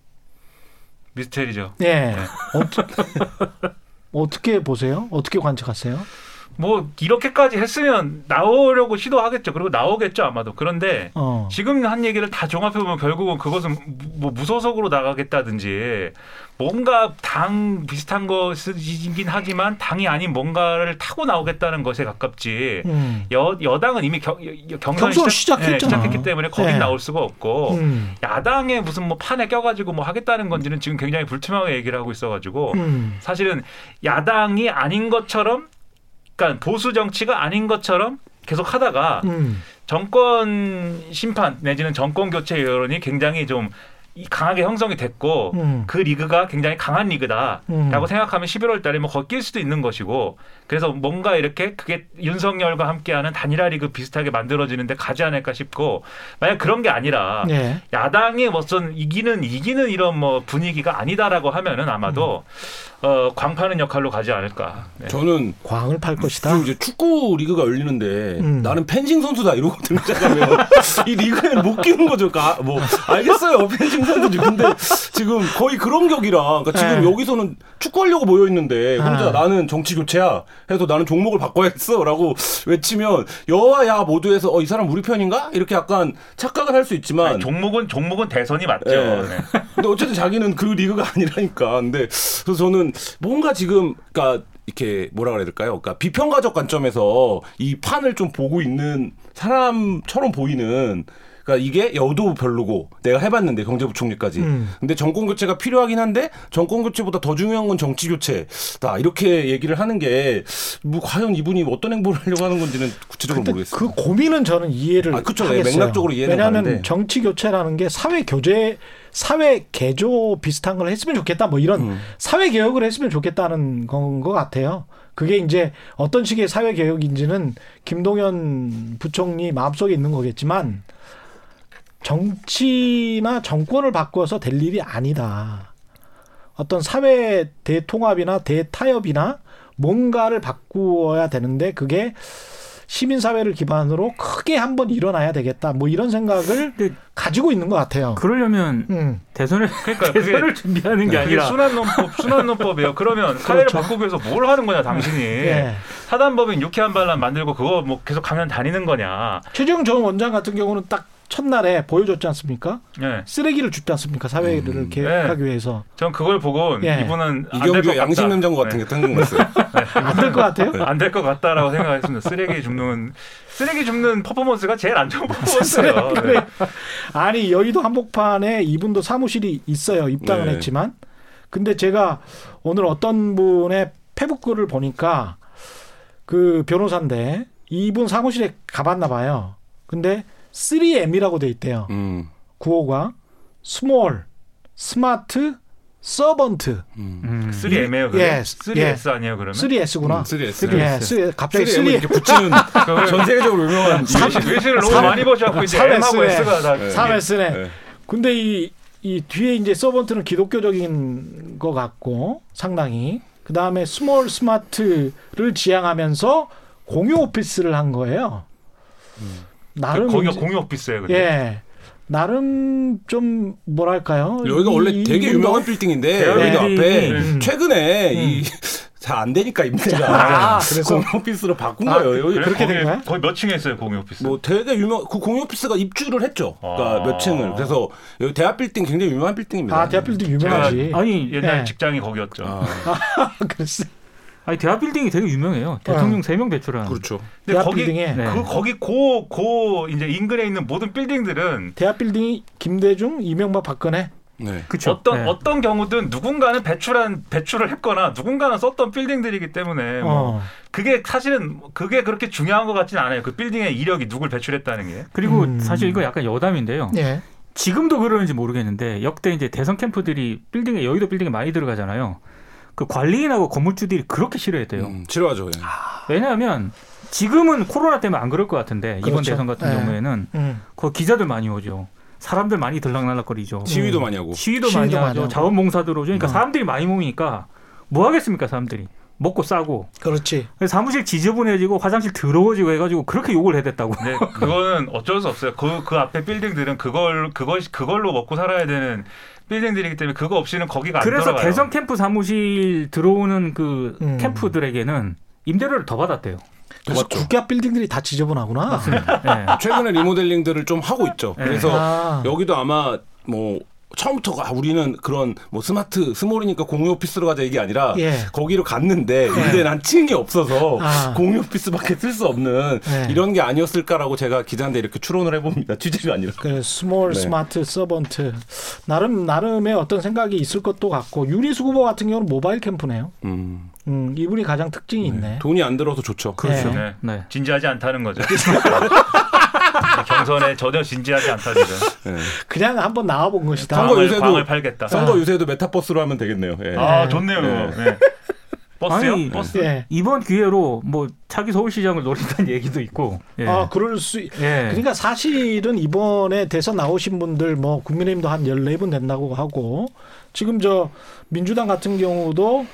미스테리죠. 네. 네. 어떻게, 어떻게 보세요? 어떻게 관측하세요? 뭐 이렇게까지 했으면 나오려고 시도하겠죠. 그리고 나오겠죠 아마도. 그런데 어. 지금 한 얘기를 다 종합해 보면 결국은 그것은 뭐 무소속으로 나가겠다든지 뭔가 당 비슷한 것이긴 하지만 당이 아닌 뭔가를 타고 나오겠다는 것에 가깝지. 음. 여 여당은 이미 겨, 경선을 시작, 네, 시작 했기 때문에 거긴 네. 나올 수가 없고 음. 야당에 무슨 뭐 판에 껴가지고 뭐 하겠다는 건지는 지금 굉장히 불투명하게 얘기를 하고 있어가지고 음. 사실은 야당이 아닌 것처럼 그러니까 보수 정치가 아닌 것처럼 계속 하다가 음. 정권 심판 내지는 정권 교체 여론이 굉장히 좀 강하게 형성이 됐고 음. 그 리그가 굉장히 강한 리그다라고 음. 생각하면 11월 달에 뭐 걷길 수도 있는 것이고 그래서 뭔가 이렇게 그게 윤석열과 함께하는 단일화 리그 비슷하게 만들어지는데 가지 않을까 싶고 만약 그런 게 아니라 네. 야당이 무슨 이기는 이기는 이런 뭐 분위기가 아니다라고 하면은 아마도 음. 어, 광파는 역할로 가지 않을까. 네. 저는 광을 팔 것이다. 이제 축구 리그가 열리는데 음. 나는 펜싱 선수다 이러고 등장하면 이 리그에 못 끼는 거죠. 아, 뭐 알겠어요, 펜싱 선수지. 근데 지금 거의 그런 격이라. 그러니까 지금 네. 여기서는 축구하려고 모여 있는데 혼자 아. 나는 정치 교체야 해서 나는 종목을 바꿔야겠어라고 외치면 여와 야 모두에서 어, 이 사람 우리 편인가 이렇게 약간 착각을 할 수 있지만 아니, 종목은 종목은 대선이 맞죠. 네. 네. 근데 어쨌든 자기는 그 리그가 아니라니까. 근데 그래서 저는 뭔가 지금 그러니까 이렇게 뭐라 그래야 될까요? 그러니까 비평가적 관점에서 이 판을 좀 보고 있는 사람처럼 보이는 그러니까 이게 여도 별로고 내가 해봤는데 경제부총리까지. 음. 근데 정권 교체가 필요하긴 한데 정권 교체보다 더 중요한 건 정치 교체다 이렇게 얘기를 하는 게 뭐 과연 이분이 어떤 행보를 하려고 하는 건지는 구체적으로 모르겠어요. 그 고민은 저는 이해를 아, 그렇죠. 맥락적으로 이해는 왜냐하면 가는데. 정치 교체라는 게 사회 교제 사회 개조 비슷한 걸 했으면 좋겠다 뭐 이런 음. 사회 개혁을 했으면 좋겠다는 건 것 같아요. 그게 이제 어떤 식의 사회 개혁인지는 김동연 부총리 마음속에 있는 거겠지만 정치나 정권을 바꿔서 될 일이 아니다. 어떤 사회 대통합이나 대타협이나 뭔가를 바꾸어야 되는데 그게 시민사회를 기반으로 크게 한번 일어나야 되겠다. 뭐 이런 생각을 가지고 있는 것 같아요. 그러려면 음. 대선을 그러니까 대선을 준비하는 게 아니라 순환 논법 순환 논법이에요. 그러면 사회를 그렇죠. 바꾸기 위해서 뭘 하는 거냐 당신이 네. 사단법인 유쾌한 반란 만들고 그거 뭐 계속 강연 다니는 거냐. 최재형 전 원장 같은 경우는 딱 첫날에 보여줬지 않습니까? 네. 쓰레기를 줍지 않습니까? 사회를 음. 개혁하기 네. 위해서. 전 그걸 보고 예. 이분은 이경규 양심행정부 같은 게 생각났어요. 안 될 것 같아요? 안 될 것 같다라고 생각했습니다. 쓰레기 줍는 쓰레기 줍는 퍼포먼스가 제일 안 좋은 퍼포먼스예요. 그래. 네. 아니 여의도 한복판에 이분도 사무실이 있어요. 입당을 네. 했지만, 근데 제가 오늘 어떤 분의 페북글을 보니까 그 변호사인데 이분 사무실에 가봤나 봐요. 근데 3M이라고 돼 있대요. 음. 구호가 Small, smart, servant. 음. 3M이에요. 그럼? 예, 3S 예. 아니에요, 그러면? 3S구나. 음, 3S. 예, 3, 갑자기 3M 이렇게 붙이는 전 세계적으로 유명한 외신을 너무 많이 보셔갖고 이제 M하고 S가 다 3S네. 네. 근데 이, 이 뒤에 이제 servant는 기독교적인 것 같고 상당히 그 다음에 small smart를 지향하면서 공유 오피스를 한 거예요. 음. 나름 그 거기가 공유 오피스예요. 근데. 예. 나름 좀 뭐랄까요? 여기가 원래 되게 유명한 빌딩인데 여기 앞에 음. 최근에 음. 이 잘안 되니까 임대가 아, 그래서 공유 오피스로 바꾼 아, 거예요. 여기 그렇게 된 거야? 거의 몇 층에 있어요 공유 오피스? 뭐 되게 유명 그 공유 오피스가 입주를 했죠. 그러니까 아. 몇 층을. 그래서 여기 대학 빌딩 굉장히 유명한 빌딩입니다. 아 대학 빌딩 유명하지. 아니 옛날 네. 직장이 거기였죠. 아. 그랬어. 아니 대학 빌딩이 되게 유명해요. 대통령 세 명 배출한. 그렇죠. 근데 거기 빌딩에 네. 그 거기 고고 이제 인근에 있는 모든 빌딩들은 대학 빌딩이 김대중, 이명박, 박근혜 네. 그쵸. 어떤 네. 어떤 경우든 누군가는 배출한 배출을 했거나 누군가는 썼던 빌딩들이기 때문에 뭐 어. 그게 사실은 그게 그렇게 중요한 것 같지는 않아요. 그 빌딩의 이력이 누굴 배출했다는 게. 그리고 음. 사실 이거 약간 여담인데요. 예. 지금도 그러는지 모르겠는데 역대 이제 대선 캠프들이 빌딩에 여의도 빌딩에 많이 들어가잖아요. 그 관리인하고 건물주들이 그렇게 싫어했대요. 음, 싫어하죠. 예. 왜냐하면 지금은 코로나 때문에 안 그럴 것 같은데 그렇죠. 이번 대선 같은 예. 경우에는 음. 그 기자들 많이 오죠. 사람들 많이 들락날락거리죠. 시위도 많이 하고. 시위도, 시위도 많이, 많이 하죠. 자원봉사 들어오죠. 그러니까 음. 사람들이 많이 모이니까 뭐 하겠습니까, 사람들이. 먹고 싸고. 그렇지. 사무실 지저분해지고 화장실 더러워지고 해가지고 그렇게 욕을 해댔다고. 네, 그거는 어쩔 수 없어요. 그, 그 앞에 빌딩들은 그걸, 그걸, 그걸로 먹고 살아야 되는 빌딩들이기 때문에 그거 없이는 거기가 안 그래서 돌아가요. 대선 캠프 사무실 들어오는 그 음. 캠프들에게는 임대료를 더 받았대요. 그래서 맞죠. 국가 빌딩들이 다 지저분하구나. 네. 최근에 리모델링들을 좀 하고 있죠. 네. 그래서 아. 여기도 아마 뭐 처음부터 아, 우리는 그런 뭐 스마트 스몰이니까 공유 오피스로 가자 이게 아니라 예. 거기로 갔는데 근데 예. 난 층이 없어서 아. 공유 오피스밖에 쓸 수 없는 예. 이런 게 아니었을까라고 제가 기자한테 이렇게 추론을 해봅니다. 취재가 아니라. 그 small 네. smart servant 나름 나름의 어떤 생각이 있을 것도 같고 유리수 후보 같은 경우는 모바일 캠프네요. 음. 음, 이분이 가장 특징이 네. 있네. 돈이 안 들어서 좋죠. 그렇죠. 네. 네. 진지하지 않다는 거죠. 경선에 전혀 진지하지 않다 지금. 네. 그냥 한번 나와본 것이다. 선거 유세도 팔겠다. 선거 유세도 메타버스로 하면 되겠네요. 예. 아 좋네요. 네. 버스요? 아니, 버스? 예. 이번 기회로 뭐 차기 서울시장을 노린다는 얘기도 있고. 예. 아, 그럴 수. 예. 그러니까 사실은 이번에 대선 나오신 분들 뭐 국민의힘도 한 14분 된다고 하고 지금 저 민주당 같은 경우도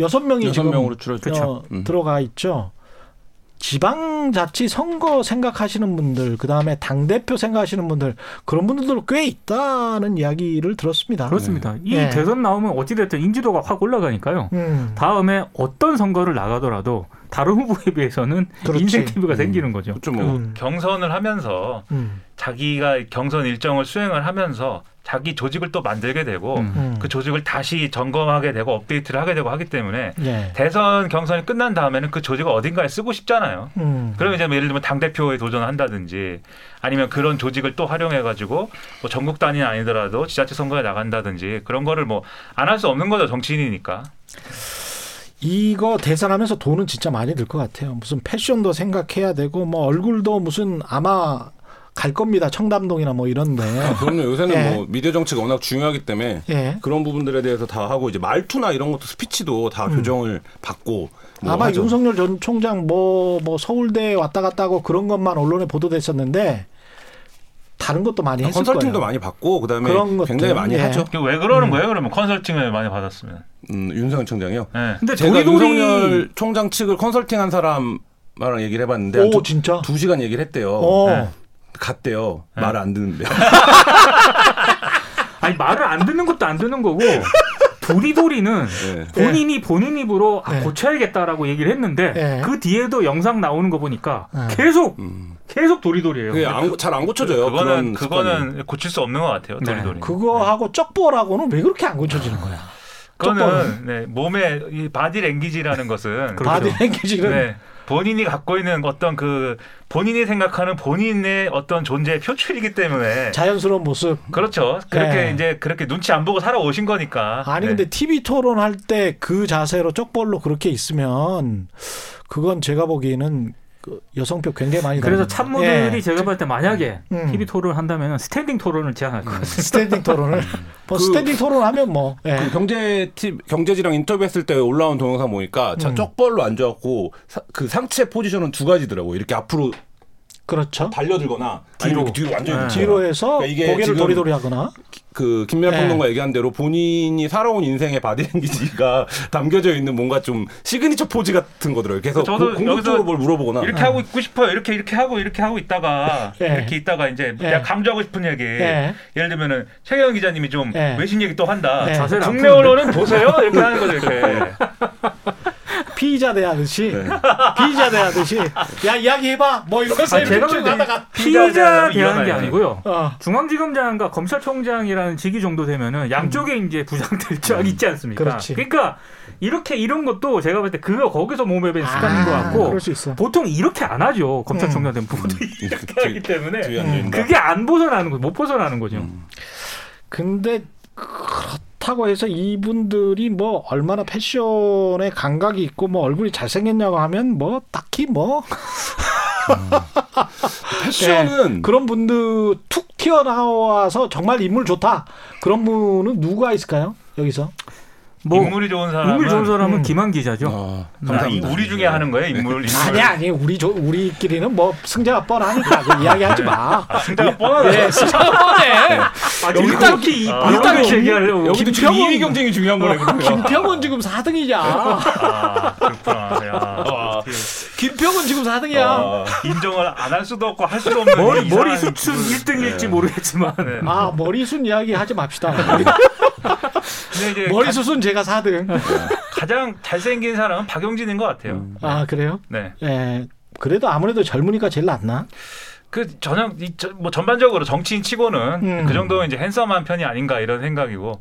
여섯 명이 지금 명으로 줄었죠. 어, 음. 들어가 있죠. 지방자치 선거 생각하시는 분들, 그 다음에 당 대표 생각하시는 분들 그런 분들도 꽤 있다는 이야기를 들었습니다. 그렇습니다. 네. 이 네. 대선 나오면 어찌 됐든 인지도가 확 올라가니까요. 음. 다음에 어떤 선거를 나가더라도 다른 후보에 비해서는 그렇지. 인생 TV가 음. 생기는 거죠. 그렇죠. 뭐. 음. 경선을 하면서 음. 자기가 경선 일정을 수행을 하면서 자기 조직을 또 만들게 되고 음. 음. 그 조직을 다시 점검하게 되고 업데이트를 하게 되고 하기 때문에 예. 대선 경선이 끝난 다음에는 그 조직을 어딘가에 쓰고 싶잖아요. 음. 그러면 이제 뭐 예를 들면 당 대표에 도전을 한다든지 아니면 그런 조직을 또 활용해 가지고 뭐 전국 단위 아니더라도 지자체 선거에 나간다든지 그런 거를 뭐 안 할 수 없는 거죠 정치인이니까. 이거 대선하면서 돈은 진짜 많이 들 것 같아요. 무슨 패션도 생각해야 되고 뭐 얼굴도 무슨 아마 갈 겁니다. 청담동이나 뭐 이런데. 아, 그럼요. 요새는 예. 뭐 미디어 정치가 워낙 중요하기 때문에 예. 그런 부분들에 대해서 다 하고 이제 말투나 이런 것도 스피치도 다 음. 교정을 받고 뭐 아마 하죠. 윤석열 전 총장 뭐뭐 뭐 서울대 왔다 갔다 하고 그런 것만 언론에 보도됐었는데 다른 것도 많이 했을 컨설팅도 거예요. 많이 받고 그다음에 굉장히 많이 예. 하죠. 왜 그러는 음. 거예요? 그러면 컨설팅을 많이 받았으면. 음, 윤석열 총장이요. 네. 근데 제가 윤석열 총장 측을 컨설팅한 사람 말랑 얘기를 해봤는데 오, 진짜? 두 시간 얘기를 했대요. 어. 네. 갔대요. 네. 말을 안 듣는데요. 아니 말을 안 듣는 것도 안 듣는 거고 도리도리는 네. 본인이 본인 입으로 아, 네. 고쳐야겠다라고 얘기를 했는데 네. 그 뒤에도 영상 나오는 거 보니까 네. 계속 음. 계속 도리도리예요. 잘안 고쳐져요. 그거는 그거는 고칠 수 없는 것 같아요. 네. 도리도리. 그거하고 쩍벌하고는 왜 그렇게 안 고쳐지는 거야? 그거는 네, 몸의 이 body language라는 것은 그렇죠. body language는 네, 본인이 갖고 있는 어떤 그 본인이 생각하는 본인의 어떤 존재의 표출이기 때문에 자연스러운 모습. 그렇죠. 그렇게 네. 이제 그렇게 눈치 안 보고 살아오신 거니까. 아니 네. 근데 TV 토론할 때 그 자세로 쩍벌로 그렇게 있으면 그건 제가 보기에는 그 여성표 굉장히 많이 그래서 참모들이 예. 제가 볼 때 만약에 음. TV 토론을 한다면 standing 토론을 제안할 것 같습니다. standing 토론을 뭐 그, standing 토론하면 뭐 예. 그 경제 팁 경제지랑 인터뷰했을 때 올라온 동영상 보니까 음. 쩍벌로 앉아갖고 사, 그 상체 포지션은 두 가지더라고 이렇게 앞으로 그렇죠. 달려들거나 뒤로 뒤로 완전 히 네. 뒤로 해서 그러니까 이게 고개를 도리도리 하거나 그 김민하 네. 평론가 얘기한 대로 본인이 살아온 인생의 body language가 담겨져 있는 뭔가 좀 시그니처 포즈 같은 거더라고요. 그래서 저도 공격적으로 뭘 물어보거나 이렇게 네. 하고 있고 싶어요. 이렇게 이렇게 하고 이렇게 하고 있다가 네. 이렇게 있다가 이제 내가 강조하고 싶은 얘기 예를 들면은 최경 기자님이 좀 외신 얘기 또 한다. 국내 언론은 보세요 이렇게 하는 거죠 이렇게. 피의자 대하듯이 네. 피의자 대하듯이 야 이야기해봐 뭐 이러면서 아니, 제가 하다가 피의자 대하는 게 아니고요. 어. 중앙지검장과 검찰총장이라는 직위 정도 되면은 양쪽에 음. 이제 부장들 쫙 음. 있지 않습니까? 그렇지. 그러니까 이렇게 이런 것도 제가 볼 때 그거 거기서 몸에 밴 습관인 아, 것 같고 보통 이렇게 안 하죠 검찰총장 된 부분도 음. 이렇게 하기 때문에 음. 그게 안 벗어나는 거못 벗어나는 거죠. 음. 근데 그렇 다고 해서 이분들이 뭐 얼마나 패션에 감각이 있고 뭐 얼굴이 잘생겼냐고 하면 뭐 딱히 뭐. 음. 패션은 네, 그런 분들 툭 튀어나와서 정말 인물 좋다. 그런 분은 누가 있을까요? 여기서 뭐 인물이 좋은 사람은 인물 좋은 사람은 음. 김한 기자죠. 어, 아, 우리 중에 하는 거예요 인물. 인물. 아니 아니 우리 조, 우리끼리는 뭐 승자가 뻔하니까 그 이야기하지 마. 아, 승자가 뻔하네. 네, 승자가 뻔해. 아, 일단 기 아, 일단 얘기하려고. 여기도 지금 2위 경쟁이 중요한 거라고. 김평은 지금 4등이냐. 아, 그렇구나. 야, 김평은 지금 4등이야. 아, 인정을 안 할 수도 없고 할 수도 없는 머리 머리 수춘 1등일지 네. 모르겠지만. 네. 아 머리 순 이야기 하지 맙시다. 머리숱은 제가 4등. 가장 잘생긴 사람은 박용진인 것 같아요. 음. 아 그래요? 네. 네. 그래도 아무래도 젊으니까 제일 낫나? 그 전형 뭐 전반적으로 정치인 치고는 음. 그 정도는 이제 핸섬한 편이 아닌가 이런 생각이고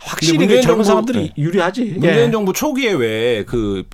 확실히 젊은 사람들이 네. 유리하지. 문재인 예. 정부 초기에 왜그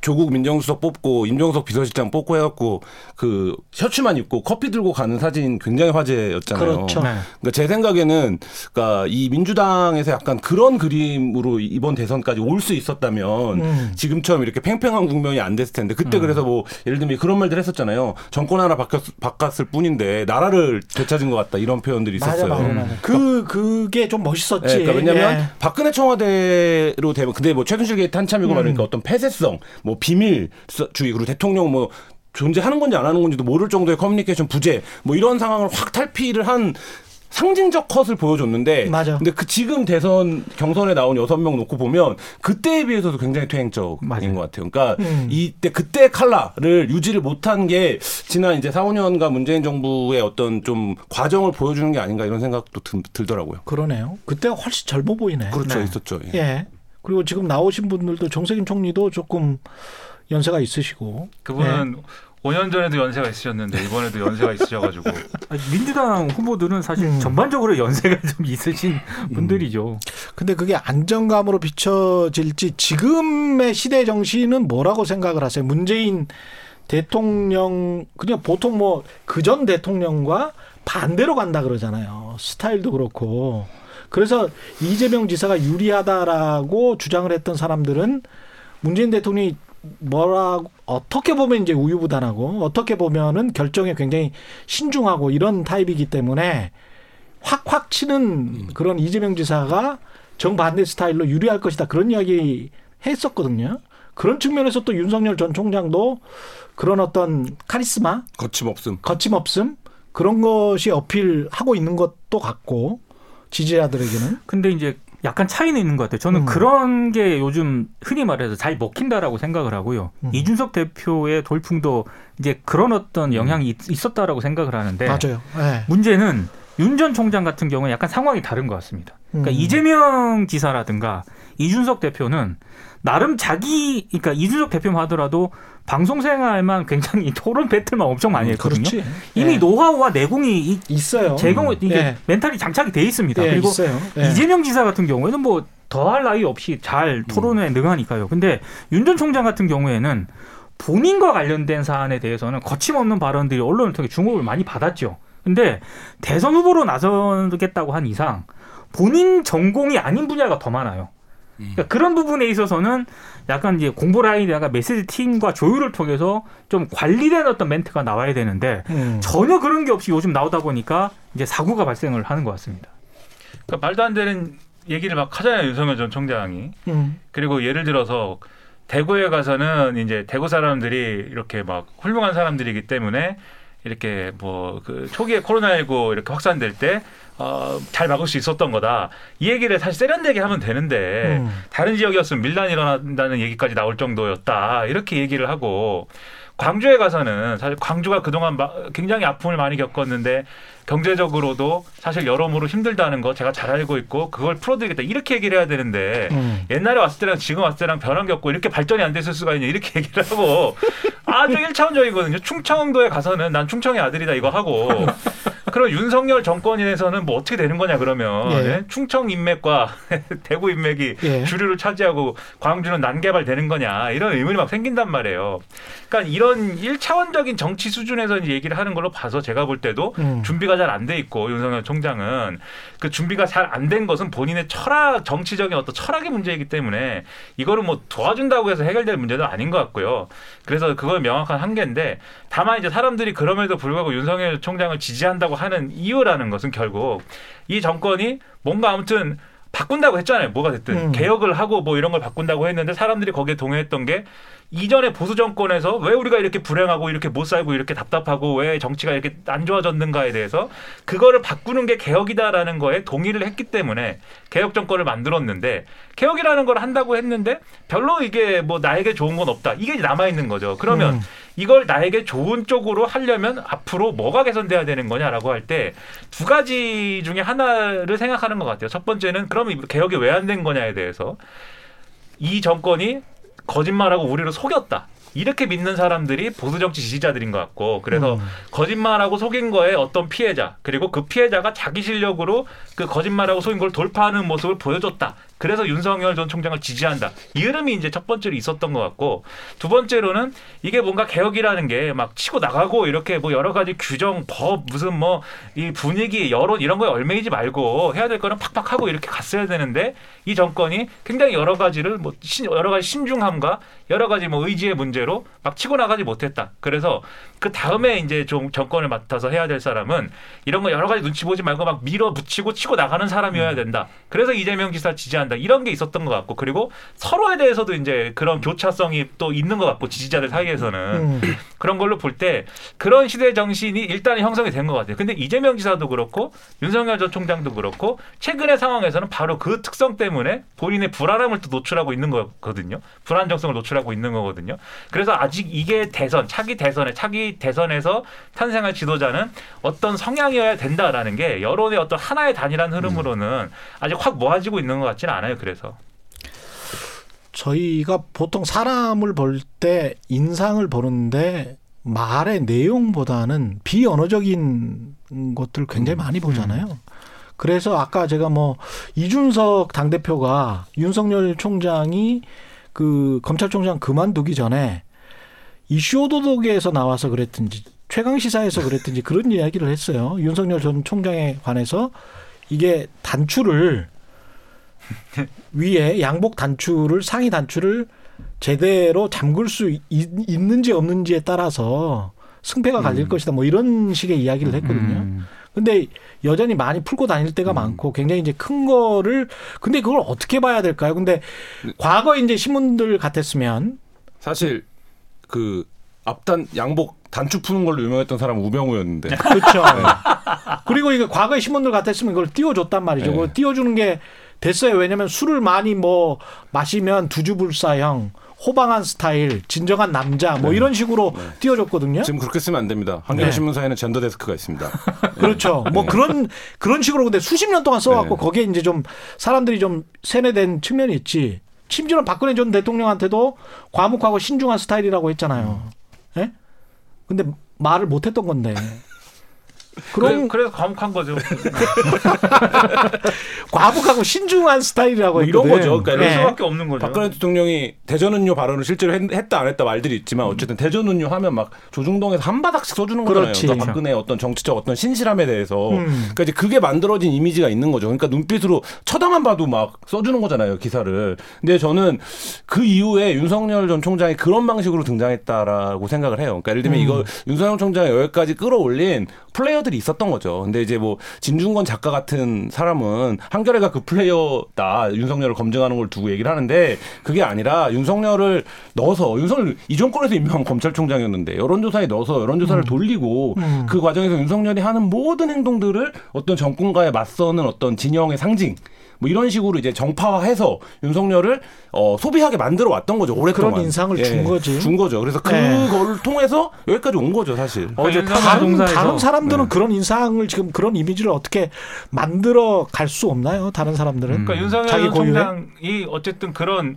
조국 민정수석 뽑고 임종석 비서실장 뽑고 해갖고 그 셔츠만 입고 커피 들고 가는 사진 굉장히 화제였잖아요. 그렇죠. 네. 그러니까 제 생각에는 그러니까 이 민주당에서 약간 그런 그림으로 이번 대선까지 올 수 있었다면 음. 지금처럼 이렇게 팽팽한 국면이 안 됐을 텐데 그때 음. 그래서 뭐 예를 들면 그런 말들 했었잖아요. 정권 하나 바뀌었, 바꿨을 뿐인데 나라를 되찾은 것 같다 이런 표현들이 있었어요. 맞아, 맞아, 맞아. 그 그게 좀 멋있었지. 네, 그러니까 왜냐하면 예. 박근혜 청와대로 되면 근데 뭐 최순실 게이트 한참이고 음. 말하니까 어떤 폐쇄성 뭐 비밀주의 그리고 대통령 뭐 존재하는 건지 안 하는 건지도 모를 정도의 커뮤니케이션 부재 뭐 이런 상황을 확 탈피를 한 상징적 컷을 보여줬는데 맞아. 근데 그 지금 대선 경선에 나온 여섯 명 놓고 보면 그때에 비해서도 굉장히 퇴행적인 맞아요. 것 같아요. 그러니까 음. 이때 그때 칼라를 유지를 못한 게 지난 이제 4, 5년간 문재인 정부의 어떤 좀 과정을 보여주는 게 아닌가 이런 생각도 들, 더라고요 그러네요. 그때가 훨씬 젊어 보이네. 그렇죠. 네. 있었죠. 예. 예. 그리고 지금 나오신 분들도 정세균 총리도 조금 연세가 있으시고 그분은 네. 5년 전에도 연세가 있으셨는데 이번에도 연세가 있으셔가지고 민주당 후보들은 사실 음. 전반적으로 연세가 좀 있으신 음. 분들이죠. 근데 그게 안정감으로 비춰질지 지금의 시대 정신은 뭐라고 생각을 하세요? 문재인 대통령 그냥 보통 뭐 그 전 대통령과 반대로 간다 그러잖아요. 스타일도 그렇고. 그래서 이재명 지사가 유리하다라고 주장을 했던 사람들은 문재인 대통령이 뭐라고 어떻게 보면 이제 우유부단하고 어떻게 보면은 결정에 굉장히 신중하고 이런 타입이기 때문에 확확 치는 음. 그런 이재명 지사가 정반대 스타일로 유리할 것이다 그런 이야기 했었거든요. 그런 측면에서 또 윤석열 전 총장도 그런 어떤 카리스마 거침없음 거침없음 그런 것이 어필하고 있는 것도 같고 지지자들에게는 근데 이제 약간 차이는 있는 것 같아요. 저는 음. 그런 게 요즘 흔히 말해서 잘 먹힌다라고 생각을 하고요. 음. 이준석 대표의 돌풍도 이제 그런 어떤 영향이 있, 있었다라고 생각을 하는데 맞아요. 네. 문제는 윤 전 총장 같은 경우는 약간 상황이 다른 것 같습니다. 그러니까 음. 이재명 지사라든가 이준석 대표는 나름 자기 그러니까 이준석 대표만 하더라도 방송 생활만 굉장히 토론 배틀만 엄청 많이 음, 했거든요. 그렇지. 이미 네. 노하우와 내공이 있어요. 제공 음. 이게 네. 멘탈이 장착이 돼 있습니다. 네, 그리고 네. 이재명 지사 같은 경우에는 뭐 더할 나위 없이 잘 토론에 음. 능하니까요. 근데 윤 전 총장 같은 경우에는 본인과 관련된 사안에 대해서는 거침없는 발언들이 언론을 통해 주목을 많이 받았죠. 근데 대선 후보로 나서겠다고 한 이상 본인 전공이 아닌 분야가 더 많아요. 그러니까 그런 부분에 있어서는 약간 이제 공보 라인이나 메시지 팀과 조율을 통해서 좀 관리된 어떤 멘트가 나와야 되는데 음. 전혀 그런 게 없이 요즘 나오다 보니까 이제 사고가 발생을 하는 것 같습니다. 그러니까 말도 안 되는 얘기를 막 하잖아요 윤석열 전 총장이. 음. 그리고 예를 들어서 대구에 가서는 이제 대구 사람들이 이렇게 막 훌륭한 사람들이기 때문에 이렇게 뭐 그 초기에 코로나19 이렇게 확산될 때 어, 잘 막을 수 있었던 거다. 이 얘기를 사실 세련되게 하면 되는데 음. 다른 지역이었으면 밀란이 일어난다는 얘기까지 나올 정도였다. 이렇게 얘기를 하고 광주에 가서는 사실 광주가 그동안 굉장히 아픔을 많이 겪었는데 경제적으로도 사실 여러모로 힘들다는 거 제가 잘 알고 있고 그걸 풀어드리겠다 이렇게 얘기를 해야 되는데 음. 옛날에 왔을 때랑 지금 왔을 때랑 변화 겪고 이렇게 발전이 안 됐을 수가 있냐 이렇게 얘기를 하고 아주 일차원적이거든요. 충청도에 가서는 난 충청의 아들이다 이거 하고 그럼 윤석열 정권에서는 뭐 어떻게 되는 거냐 그러면 예. 네? 충청 인맥과 대구 인맥이 예. 주류를 차지하고 광주는 난개발 되는 거냐 이런 의문이 막 생긴단 말이에요. 그러니까 이런 일차원적인 정치 수준에서 이제 얘기를 하는 걸로 봐서 제가 볼 때도 음. 준비가 잘 안 돼 있고 윤석열 총장은 그 준비가 잘 안 된 것은 본인의 철학 정치적인 어떤 철학의 문제이기 때문에 이거를 뭐 도와준다고 해서 해결될 문제도 아닌 것 같고요. 그래서 그걸 명확한 한계인데 다만 이제 사람들이 그럼에도 불구하고 윤석열 총장을 지지한다고 하는 이유라는 것은 결국 이 정권이 뭔가 아무튼 바꾼다고 했잖아요. 뭐가 됐든 음. 개혁을 하고 뭐 이런 걸 바꾼다고 했는데 사람들이 거기에 동의했던 게 이전에 보수 정권에서 왜 우리가 이렇게 불행하고 이렇게 못 살고 이렇게 답답하고 왜 정치가 이렇게 안 좋아졌는가에 대해서 그거를 바꾸는 게 개혁이다라는 거에 동의를 했기 때문에 개혁 정권을 만들었는데 개혁이라는 걸 한다고 했는데 별로 이게 뭐 나에게 좋은 건 없다. 이게 남아 있는 거죠. 그러면 음. 이걸 나에게 좋은 쪽으로 하려면 앞으로 뭐가 개선돼야 되는 거냐라고 할 때 두 가지 중에 하나를 생각하는 것 같아요. 첫 번째는 그럼 개혁이 왜 안 된 거냐에 대해서 이 정권이 거짓말하고 우리를 속였다. 이렇게 믿는 사람들이 보수 정치 지지자들인 것 같고 그래서 음. 거짓말하고 속인 거에 어떤 피해자 그리고 그 피해자가 자기 실력으로 그 거짓말하고 속인 걸 돌파하는 모습을 보여줬다. 그래서 윤석열 전 총장을 지지한다. 이 흐름이 이제 첫 번째로 있었던 것 같고 두 번째로는 이게 뭔가 개혁이라는 게 막 치고 나가고 이렇게 뭐 여러 가지 규정, 법, 무슨 뭐 이 분위기, 여론 이런 거에 얼매이지 말고 해야 될 거는 팍팍 하고 이렇게 갔어야 되는데 이 정권이 굉장히 여러 가지를 뭐 여러 가지 신중함과 여러 가지 뭐 의지의 문제로 막 치고 나가지 못했다. 그래서 그 다음에 이제 좀 정권을 맡아서 해야 될 사람은 이런 거 여러 가지 눈치 보지 말고 막 밀어붙이고 치고 나가는 사람이어야 된다. 그래서 이재명 지사 지지한다. 이런 게 있었던 것 같고 그리고 서로에 대해서도 이제 그런 교차성이 또 있는 것 같고 지지자들 사이에서는 음. 그런 걸로 볼 때 그런 시대 정신이 일단 형성이 된 것 같아요. 근데 이재명 지사도 그렇고 윤석열 전 총장도 그렇고 최근의 상황에서는 바로 그 특성 때문에 본인의 불안함을 또 노출하고 있는 거거든요. 불안정성을 노출하고 있는 거거든요. 그래서 아직 이게 대선, 차기 대선에 차기 대선에서 탄생할 지도자는 어떤 성향이어야 된다라는 게 여론의 어떤 하나의 단일한 흐름으로는 음. 아직 확 모아지고 있는 것 같지는 않아요. 그래서 저희가 보통 사람을 볼 때 인상을 보는데 말의 내용보다는 비언어적인 것들 굉장히 많이 음. 보잖아요. 음. 그래서 아까 제가 뭐 이준석 당대표가 윤석열 총장이 그 검찰총장 그만두기 전에 이슈 오도독에서 나와서 그랬든지 최강 시사에서 그랬든지 그런 이야기를 했어요. 윤석열 전 총장에 관해서 이게 단추를 위에 양복 단추를 상의 단추를 제대로 잠글 수 있, 는지 없는지에 따라서 승패가 갈릴 음. 것이다. 뭐 이런 식의 이야기를 했거든요. 음. 근데 여전히 많이 풀고 다닐 때가 음. 많고 굉장히 이제 큰 거를 근데 그걸 어떻게 봐야 될까요? 근데 과거 이제 신문들 같았으면 사실 그 앞단 양복 단추 푸는 걸로 유명했던 사람은 우병우였는데. 그렇죠. 네. 그리고 이거 과거의 신문들 같았으면 그걸 띄워줬단 말이죠. 네. 그걸 띄워주는 게 됐어요. 왜냐하면 술을 많이 뭐 마시면 두주불사형 호방한 스타일, 진정한 남자 뭐 네. 이런 식으로 네. 띄워줬거든요. 지금 그렇게 쓰면 안 됩니다. 한겨레신문사에는 네. 젠더 데스크가 있습니다. 그렇죠. 뭐 네. 그런 그런 식으로 근데 수십 년 동안 써왔고 네. 거기에 이제 좀 사람들이 좀 세뇌된 측면이 있지. 심지어는 박근혜 전 대통령한테도 과묵하고 신중한 스타일이라고 했잖아요. 예? 네? 근데 말을 못 했던 건데. 그럼 그래, 서 과묵한 거죠. 과묵하고 신중한 스타일이라고 뭐 이런 거죠. 그러니까 이럴 네. 수밖에 없는 거죠. 박근혜 대통령이 대전은요 발언을 실제로 했, 다안 했다 말들이 있지만 음. 어쨌든 대전은요 하면 막 조중동에서 한 바닥씩 써주는 거잖아요. 그러니까 박근혜 어떤 정치적 어떤 신실함에 대해서. 음. 그러니까 이제 그게 만들어진 이미지가 있는 거죠. 그러니까 눈빛으로 쳐다만 봐도 막 써주는 거잖아요 기사를. 근데 저는 그 이후에 윤석열 전 총장이 그런 방식으로 등장했다라고 생각을 해요. 그러니까 예를 들면 음. 이거 윤석열 총장이 여기까지 끌어올린 플레이어 플레이어들이 있었던 거죠. 근데 이제 뭐 진중권 작가 같은 사람은 한겨레가 그 플레이어다 윤석열을 검증하는 걸 두고 얘기를 하는데 그게 아니라 윤석열을 넣어서 윤석열 이 정권에서 임명한 검찰총장이었는데 여론조사에 넣어서 여론조사를 음. 돌리고 음. 그 과정에서 윤석열이 하는 모든 행동들을 어떤 정권과의 맞서는 어떤 진영의 상징 뭐 이런 식으로 이제 정파화해서 윤석열을 어, 소비하게 만들어 왔던 거죠 오랫동안 그런 인상을 예, 준 거지 준 거죠 그래서 예. 그걸 예. 통해서 여기까지 온 거죠 사실 어제 다른, 다른 사람들은 네. 그런 인상을 지금 그런 이미지를 어떻게 만들어 갈 수 없나요 다른 사람들은 음. 그러니까 윤석열 총장이 어쨌든 그런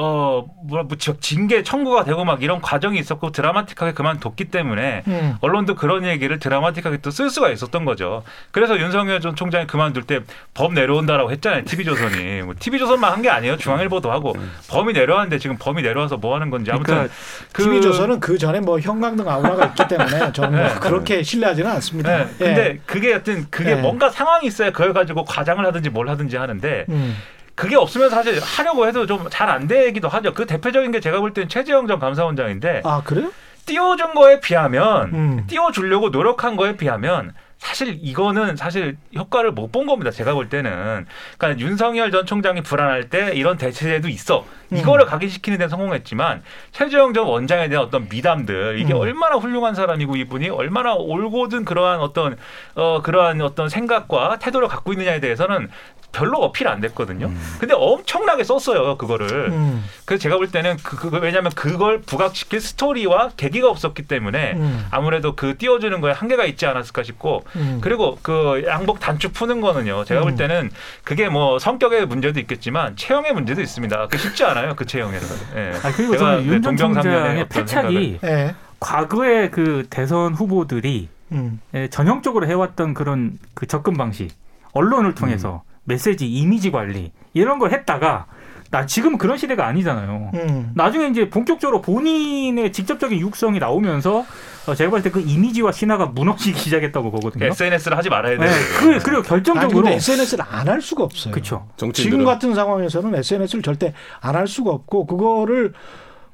어, 뭐라, 뭐, 징계 청구가 되고 막 이런 과정이 있었고 드라마틱하게 그만뒀기 때문에 음. 언론도 그런 얘기를 드라마틱하게 또 쓸 수가 있었던 거죠. 그래서 윤석열 전 총장이 그만둘 때 법 내려온다라고 했잖아요. TV조선이. 뭐 TV조선만 한 게 아니에요. 중앙일보도 하고 음. 범이 내려왔는데 지금 범이 내려와서 뭐 하는 건지 아무튼 그러니까 그 TV조선은 그 전에 뭐 형광등 아우라가 있기 때문에 저는 뭐 네. 그렇게 신뢰하지는 않습니다. 네. 근데 예. 그게 여튼 그게 네. 뭔가 상황이 있어야 그걸 가지고 과장을 하든지 뭘 하든지 하는데 음. 그게 없으면 사실 하려고 해도 좀 잘 안 되기도 하죠. 그 대표적인 게 제가 볼 때는 최재형 전 감사원장인데. 아 그래요? 띄워준 거에 비하면 음. 띄워주려고 노력한 거에 비하면 사실 이거는 사실 효과를 못 본 겁니다. 제가 볼 때는. 그러니까 윤석열 전 총장이 불안할 때 이런 대체제도 있어. 이거를 음. 각인시키는 데 성공했지만 최재형 전 원장에 대한 어떤 미담들 이게 음. 얼마나 훌륭한 사람이고 이분이 얼마나 올곧은 그러한 어떤 어 그러한 어떤 생각과 태도를 갖고 있느냐에 대해서는 별로 어필 안 됐거든요. 음. 근데 엄청나게 썼어요, 그거를. 음. 그래서 제가 볼 때는 그, 그 왜냐하면 그걸 부각시킬 스토리와 계기가 없었기 때문에 음. 아무래도 그 띄워주는 거에 한계가 있지 않았을까 싶고 음. 그리고 그 양복 단추 푸는 거는요. 제가 볼 음. 때는 그게 뭐 성격의 문제도 있겠지만 체형의 문제도 있습니다. 그 쉽지 않아요, 그 체형에서. 예. 아, 그리고 저는 윤전 총장의 패착이 예. 과거의 그 대선 후보들이 음. 예, 전형적으로 해왔던 그런 그 접근 방식 언론을 통해서 메시지 이미지 관리 이런 걸 했다가 나 지금 그런 시대가 아니잖아요. 음. 나중에 이제 본격적으로 본인의 직접적인 육성이 나오면서 어, 제가 볼때그 이미지와 신화가 무너지기 시작했다고 보거든요. SNS를 하지 말아야 돼요. 네. 그, 그리고 결정적으로 아니, SNS를 안 할 수가 없어요. 그렇죠. 지금 같은 상황에서는 SNS를 절대 안 할 수가 없고 그거를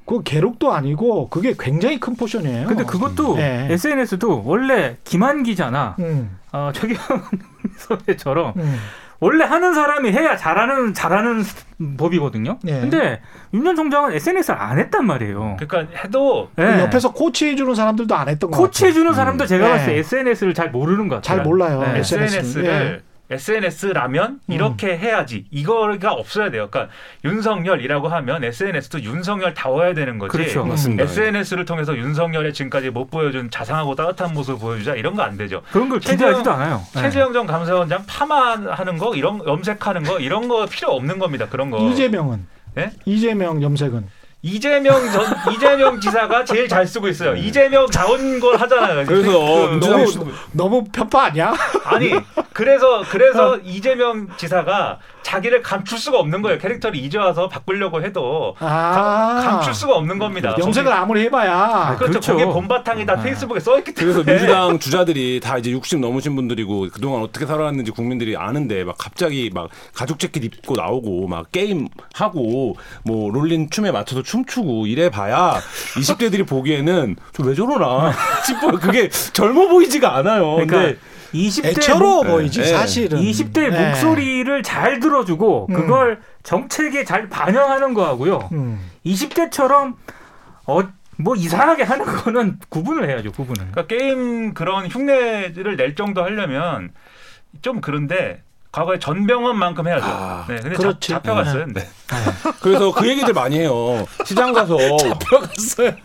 그 계록도 아니고 그게 굉장히 큰 포션이에요. 근데 그것도 네. SNS도 원래 김한 기자나 음. 어, 최경 선배처럼 음. 원래 하는 사람이 해야 잘하는 잘하는 법이거든요. 네. 근데 윤 전 총장은 SNS를 안 했단 말이에요. 그러니까 해도 네. 옆에서 코치해 주는 사람들도 안 했던 거 코치해 주는 사람도 제가 네. 봤을 때 SNS를 잘 모르는 것 같아요. 잘 몰라요. 네. SNS를 SNS라면 음. 이렇게 음. 해야지 이거가 없어야 돼요. 그러니까 윤석열이라고 하면 SNS도 윤석열 다워야 되는 거지. 그렇죠. 음. 맞습니다. SNS를 통해서 윤석열의 지금까지 못 보여준 자상하고 따뜻한 모습을 보여주자 이런 거 안 되죠. 그런 걸 기대하지도 않아요. 네. 최재형 전 감사원장 파마하는 거 이런 염색하는 거 이런 거 필요 없는 겁니다. 그런 거. 이재명은 네? 이재명 염색은 이재명 전 이재명 지사가 제일 잘 쓰고 있어요. 네. 이재명 자원 걸 하잖아요. 그래서 그, 너무 너무 편파 아니야? 아니 그래서 그래서 어. 이재명 지사가 자기를 감출 수가 없는 거예요. 캐릭터를 이제 와서 바꾸려고 해도 아~ 감출 수가 없는 겁니다. 염색을 아무리 해봐야 아, 그렇죠. 그렇죠. 거기에 본바탕이 다 아. 페이스북에 써 있기 때문에 그래서 민주당 주자들이 다 이제 60 넘으신 분들이고 그동안 어떻게 살아왔는지 국민들이 아는데 막 갑자기 막 가죽 재킷 입고 나오고 막 게임 하고 뭐 롤린 춤에 맞춰서 춤추고 이래 봐야 20대들이 보기에는 저 왜 저러나 싶어요. 그게 젊어 보이지가 않아요. 그러니까 근데 20대 애처로 보이지 네. 사실은 20대 네. 목소리를 잘 들어주고 음. 그걸 정책에 잘 반영하는 거하고요. 음. 20대처럼 어, 뭐 이상하게 하는 거는 구분을 해야죠. 구분을. 그러니까 게임 그런 흉내를 낼 정도 하려면 좀 그런데 과거에 전병헌만큼 해야죠. 아, 네, 근데 그렇지. 잡, 혀갔어요 네. 네. 그래서 그 얘기들 많이 해요. 시장 가서 잡혀갔어요. 네,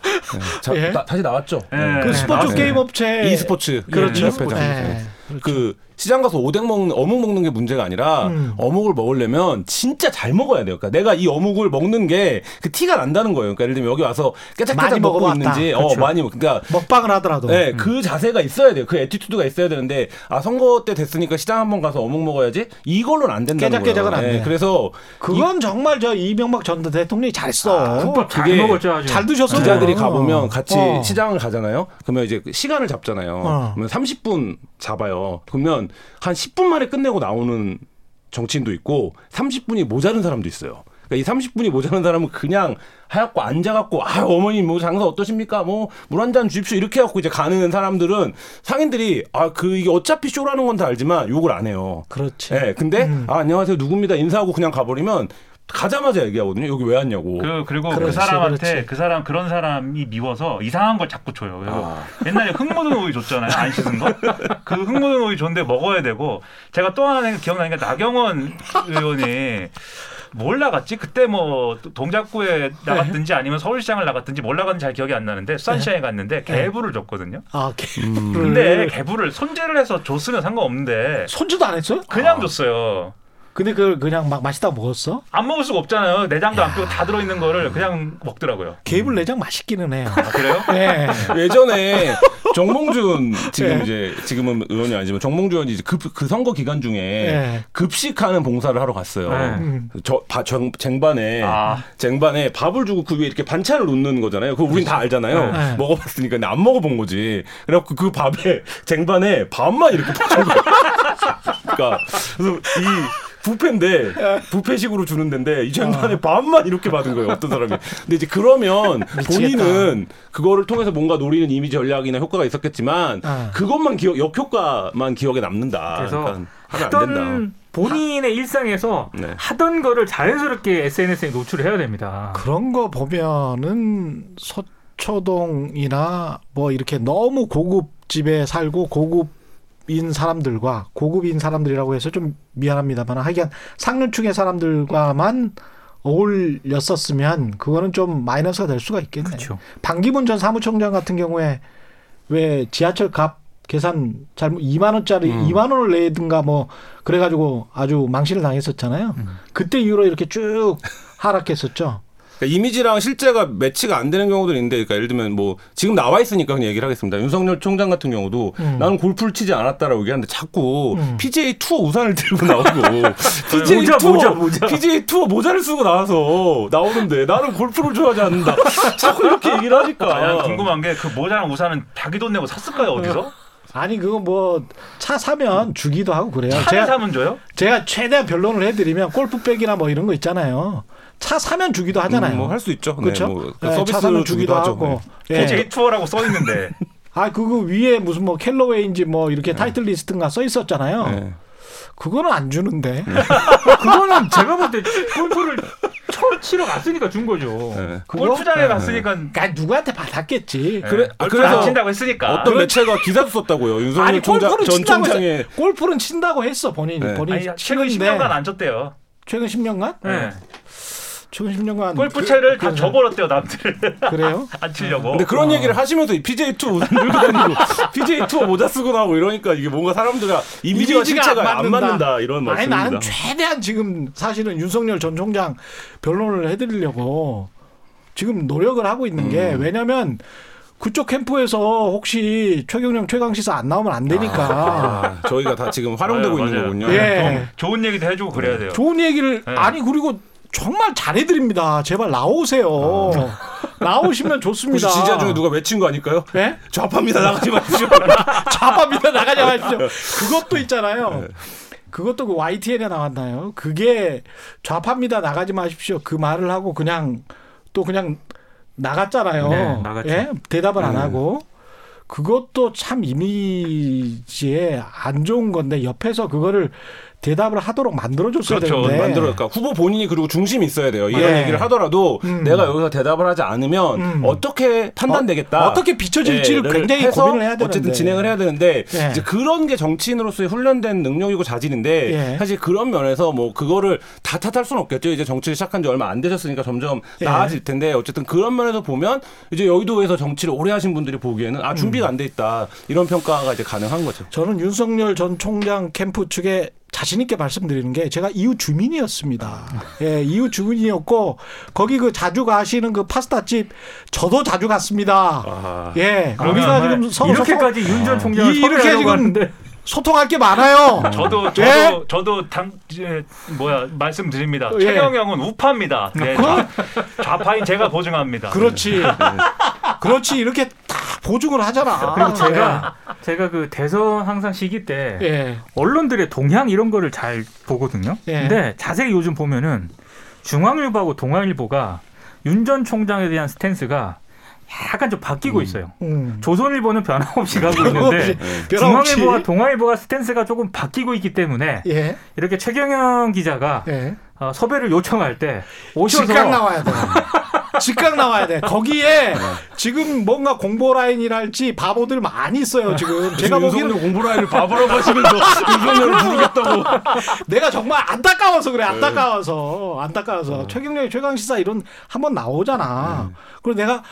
자, 예? 나, 다시 나왔죠. 네. 그 스포츠 게임 업체 e스포츠 그렇죠. e스포츠. 그렇죠. 그 시장 가서 오뎅 먹는 어묵 먹는 게 문제가 아니라 음. 어묵을 먹으려면 진짜 잘 먹어야 돼요. 그러니까 내가 이 어묵을 먹는 게 그 티가 난다는 거예요. 그러니까 예를 들면 여기 와서 깨작깨작 먹고 먹어봤다. 있는지 어, 그렇죠. 어 많이 그러니까 먹방을 하더라도 네, 음. 그 자세가 있어야 돼요. 그 attitude가 있어야 되는데 아 선거 때 됐으니까 시장 한번 가서 어묵 먹어야지 이걸로는 안 된다는 깨작깨작은 거예요. 안 돼. 그래서 그건 이, 정말 저 이명박 전 대통령이 잘 써. 아, 국밥 잘 먹었죠. 잘 드셨어요. 기자들이 가 보면 같이 어. 시장을 가잖아요. 그러면 이제 시간을 잡잖아요. 어. 그러면 30분 잡아요. 그러면 한 10분 만에 끝내고 나오는 정치인도 있고 30분이 모자른 사람도 있어요. 그러니까 이 30분이 모자란 사람은 그냥 하얗고 앉아갖고 아 어머니 뭐 장사 어떠십니까? 뭐 물 한 잔 주십시오 이렇게 해갖고 이제 가는 사람들은 상인들이 아 그 이게 어차피 쇼라는 건 다 알지만 욕을 안 해요. 그렇지. 네, 근데 음. 아 안녕하세요 누굽니다 인사하고 그냥 가버리면 가자마자 얘기하거든요. 여기 왜 왔냐고. 그, 그리고 그 그렇지, 그 사람한테 그렇지. 그 사람 그런 사람이 미워서 이상한 걸 자꾸 줘요. 그래서 아. 옛날에 흙 묻은 오이 줬잖아요. 안 씻은 거. 그 흙 묻은 오이 줬는데 먹어야 되고 제가 또 하나 기억나는 게 나경원 의원이 뭘 나갔지? 그때 뭐 동작구에 나갔든지 아니면 서울시장을 나갔든지 뭘 나갔는지 잘 기억이 안 나는데 수산시장에 네. 갔는데 개부를 줬거든요. 아 개부를. 음. 근데 개부를 손질을 해서 줬으면 상관없는데 손질도 안 했어요? 그냥 아. 줬어요. 근데 그걸 그냥 막 맛있다 먹었어? 안 먹을 수가 없잖아요. 내장도 안 빼고 다 들어있는 거를 그냥 먹더라고요. 개불 내장 맛있기는 해요. 아, 그래요? 네. 예전에 정몽준 지금 네. 이제 지금은 의원이 아니지만 정몽준 의원이 그, 그 선거 기간 중에 네. 급식하는 봉사를 하러 갔어요. 네. 음. 저 바, 정, 쟁반에 아. 쟁반에 밥을 주고 그 위에 이렇게 반찬을 놓는 거잖아요. 그거 우린 다 알잖아요. 네. 먹어봤으니까 근데 안 먹어본 거지. 그래갖고 그 밥에 쟁반에 밥만 이렇게 거예요. 그러니까 그래서 이 부페인데 부페식으로 주는 데인데 이 장난에 어. 반만 이렇게 받은 거예요 어떤 사람이 근데 이제 그러면 본인은 그거를 통해서 뭔가 노리는 이미지 전략이나 효과가 있었겠지만 어. 그것만 기억 역효과만 기억에 남는다 그래서 그러니까 하던 본인의 일상에서 네. 하던 거를 자연스럽게 SNS에 노출을 해야 됩니다 그런 거 보면은 서초동이나 뭐 이렇게 너무 고급 집에 살고 고급 인 사람들과 고급인 사람들이라고 해서 좀 미안합니다만 하여간 상류층의 사람들과만 어울렸었으면 그거는 좀 마이너스가 될 수가 있겠네요. 그렇죠. 반기문 전 사무총장 같은 경우에 왜 지하철 값 계산 잘못 2만 원짜리 음. 2만 원을 내든가 뭐 그래가지고 아주 망신을 당했었잖아요. 음. 그때 이후로 이렇게 쭉 하락했었죠. 그러니까 이미지랑 실제가 매치가 안 되는 경우도 있는데, 그러니까 예를 들면 뭐 지금 나와 있으니까 그냥 얘기를 하겠습니다. 윤석열 총장 같은 경우도 음. 나는 골프를 치지 않았다라고 얘기하는데 자꾸 음. PJ 투어 우산을 들고 나오고 PGA 모자, 투어 모자, 모자. PGA 투어 모자를 쓰고 나와서 나오는데 나는 골프를 좋아하지 않는다. 자꾸 이렇게 얘기를 하니까. 아, 궁금한 게 그 모자랑 우산은 자기 돈 내고 샀을까요 어디서? 아니 그거 뭐 차 사면 주기도 하고 그래요. 제가, 사면 줘요? 제가 최대한 변론을 해드리면 골프백이나 뭐 이런 거 있잖아요. 차 사면 주기도 하잖아요. 음, 뭐할 수 있죠. 그렇죠. 네, 뭐 네, 차 사면 주기도 하고. 네. 예. 투어라고 써 있는데. 아 그거 위에 무슨 뭐 Callaway인지 뭐 이렇게 네. Titleist인가 써 있었잖아요. 네. 그거는 안 주는데. 네. 그거는 제가 볼 때 골프를 처음 치러 갔으니까 준 거죠. 네. 골프장에 갔으니까 그러니까 누구한테 받았겠지. 그래, 아, 그래서 친다고 했으니까. 어떤 매체가 기사도 썼다고요. 윤석열 총장 전 총장의 골프는 친다고 했어 본인이. 본인이 아니, 최근 10년간 안 쳤대요. 최근 10년간? 네. 최근 10년간 골프 채를 그, 다 줘버렸대요 남들. 그래요? 안 치려고. 근데 그런 어. 얘기를 하시면서 PGA 투 들고 다니고 PJ 투 모자 쓰고 나오고 이러니까 이게 뭔가 사람들과 이미지와 이미지가 실체가 안 맞는다. 안 맞는다 이런 말씀입니다. 아니 나는 최대한 지금 사실은 윤석열 전 총장 변론을 해드리려고 지금 노력을 하고 있는 게 음. 왜냐하면. 그쪽 캠프에서 혹시 최경영 최강 시사 안 나오면 안 되니까. 아, 저희가 다 지금 활용되고 맞아요, 있는 맞아요. 거군요. 예. 좋은 얘기도 해주고 그래야 돼요. 좋은 얘기를 네. 아니 그리고 정말 잘해드립니다. 제발 나오세요. 아. 나오시면 좋습니다. 혹시 지지자 중에 누가 외친 거 아닐까요? 네? 좌파입니다. 나가지 마십시오. 좌파입니다. 나가지 마십시오. 그것도 있잖아요. 네. 그것도 그 YTN에 나왔나요? 그게 좌파입니다. 나가지 마십시오. 그 말을 하고 그냥 또 그냥 나갔잖아요. 네, 나갔죠. 예? 대답을 안 네. 하고. 그것도 참 이미지에 안 좋은 건데 옆에서 그거를 대답을 하도록 만들어줬어야 그렇죠. 되는데 만들어 그러니까 후보 본인이 그리고 중심이 있어야 돼요. 이런 예. 얘기를 하더라도 음. 내가 여기서 대답을 하지 않으면 음. 어떻게 판단되겠다. 어, 떻게 비춰질지를 예, 굉장히 고민을 해야 되는데 어쨌든 진행을 해야 되는데 예. 이제 그런 게 정치인으로서의 훈련된 능력이고 자질인데 예. 사실 그런 면에서 뭐 그거를 다 탓할 수는 없겠죠. 이제 정치를 시작한 지 얼마 안 되셨으니까 점점 예. 나아질 텐데 어쨌든 그런 면에서 보면 이제 여의도에서 정치를 오래 하신 분들이 보기에는 아 준비가 음. 안돼 있다 이런 평가가 이제 가능한 거죠. 저는 윤석열 전 총장 캠프 측에 자신 있게 말씀드리는 게 제가 이웃 주민이었습니다. 예, 이웃 주민이었고 거기 그 자주 가시는 그 파스타 집 저도 자주 갔습니다. 아, 예, 아, 우리가 지금 서로 이렇게까지 윤 전 총장을 이렇게 지금 하는데. 소통할 게 많아요. 저도 저도 예? 저도 당 예, 뭐야 말씀드립니다. 예. 최경영은 우파입니다. 네, 그, 좌파인 제가 보증합니다. 그렇지. 그렇지 이렇게 다 보증을 하잖아. 그리고 제가 예. 제가 그 대선 항상 시기 때 예. 언론들의 동향 이런 거를 잘 보거든요. 예. 근데 자세히 요즘 보면은 중앙일보하고 동아일보가 윤 전 총장에 대한 스탠스가 약간 좀 바뀌고 음. 있어요. 음. 조선일보는 변함없이 가고 있는데 중앙일보와 동아일보가 스탠스가 조금 바뀌고 있기 때문에 예. 이렇게 최경영 기자가 예. 어, 섭외를 요청할 때 오셔서 즉각 나와야 돼. 즉각 나와야 돼. 거기에 네. 지금 뭔가 공보 라인이랄지 바보들 많이 있어요. 지금 제가 보기에는 공보 라인을 바보라고 하시면서 윤석열을 부르겠다고. 내가 정말 안타까워서 그래. 안타까워서 안타까워서 네. 최경영의 최강 시사 이런 한번 나오잖아. 네. 그리고 내가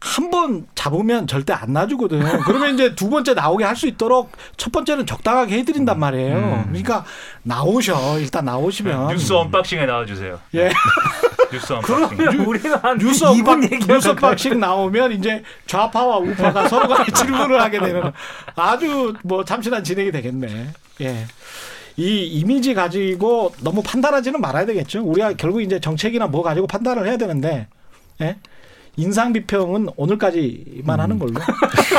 한 번 잡으면 절대 안 놔주거든. 그러면 이제 두 번째 나오게 할 수 있도록 첫 번째는 적당하게 해드린단 음. 말이에요. 음. 그러니까 나오셔. 일단 나오시면. 네, 뉴스 unboxing에 나와주세요. 예. 뉴스 unboxing. 그러면 우리는 한 뉴스 unbox, 뉴스 unboxing 나오면 이제 좌파와 우파가 서로 간에 질문을 하게 되는 아주 뭐 참신한 진행이 되겠네. 예. 이 이미지 가지고 너무 판단하지는 말아야 되겠죠. 우리가 결국 이제 정책이나 뭐 가지고 판단을 해야 되는데, 예? 인상 비평은 오늘까지만 음. 하는 걸로.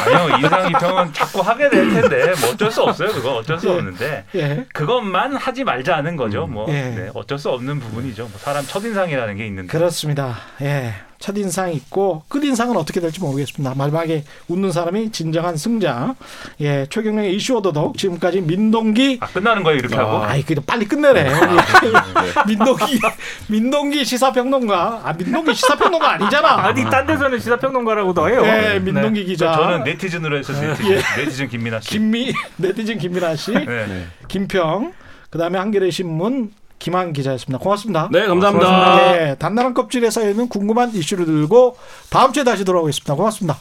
아니요, 인상 비평은 자꾸 하게 될 텐데 뭐 어쩔 수 없어요. 그거 어쩔 수 예. 없는데 예. 그것만 하지 말자는 거죠. 뭐 예. 네, 어쩔 수 없는 부분이죠. 뭐 사람 첫 인상이라는 게 있는데. 그렇습니다. 예. 첫인상 있고 끝인상은 어떻게 될지 모르겠습니다. 마지막에 웃는 사람이 진정한 승자. 예, 최경영의 이슈 오도독 지금까지 민동기 아, 끝나는 거예요 이렇게 아, 하고? 아이 그 빨리 끝내래. 아, 네, 네, 네. 민동기 민동기 시사평론가. 아 민동기 시사평론가 아니잖아. 아니 딴 데서는 시사평론가라고도 해요. 예, 민동기 네. 기자. 저는 네티즌으로 해서 네티즌, 예. 네티즌 김민아 씨. 김미 네티즌 김민아 씨. 네. 김평. 그다음에 한겨레 신문 김한 기자였습니다. 고맙습니다. 네, 감사합니다. 네, 단단한 껍질에 쌓여있는 궁금한 이슈를 들고 다음 주에 다시 돌아오겠습니다. 고맙습니다.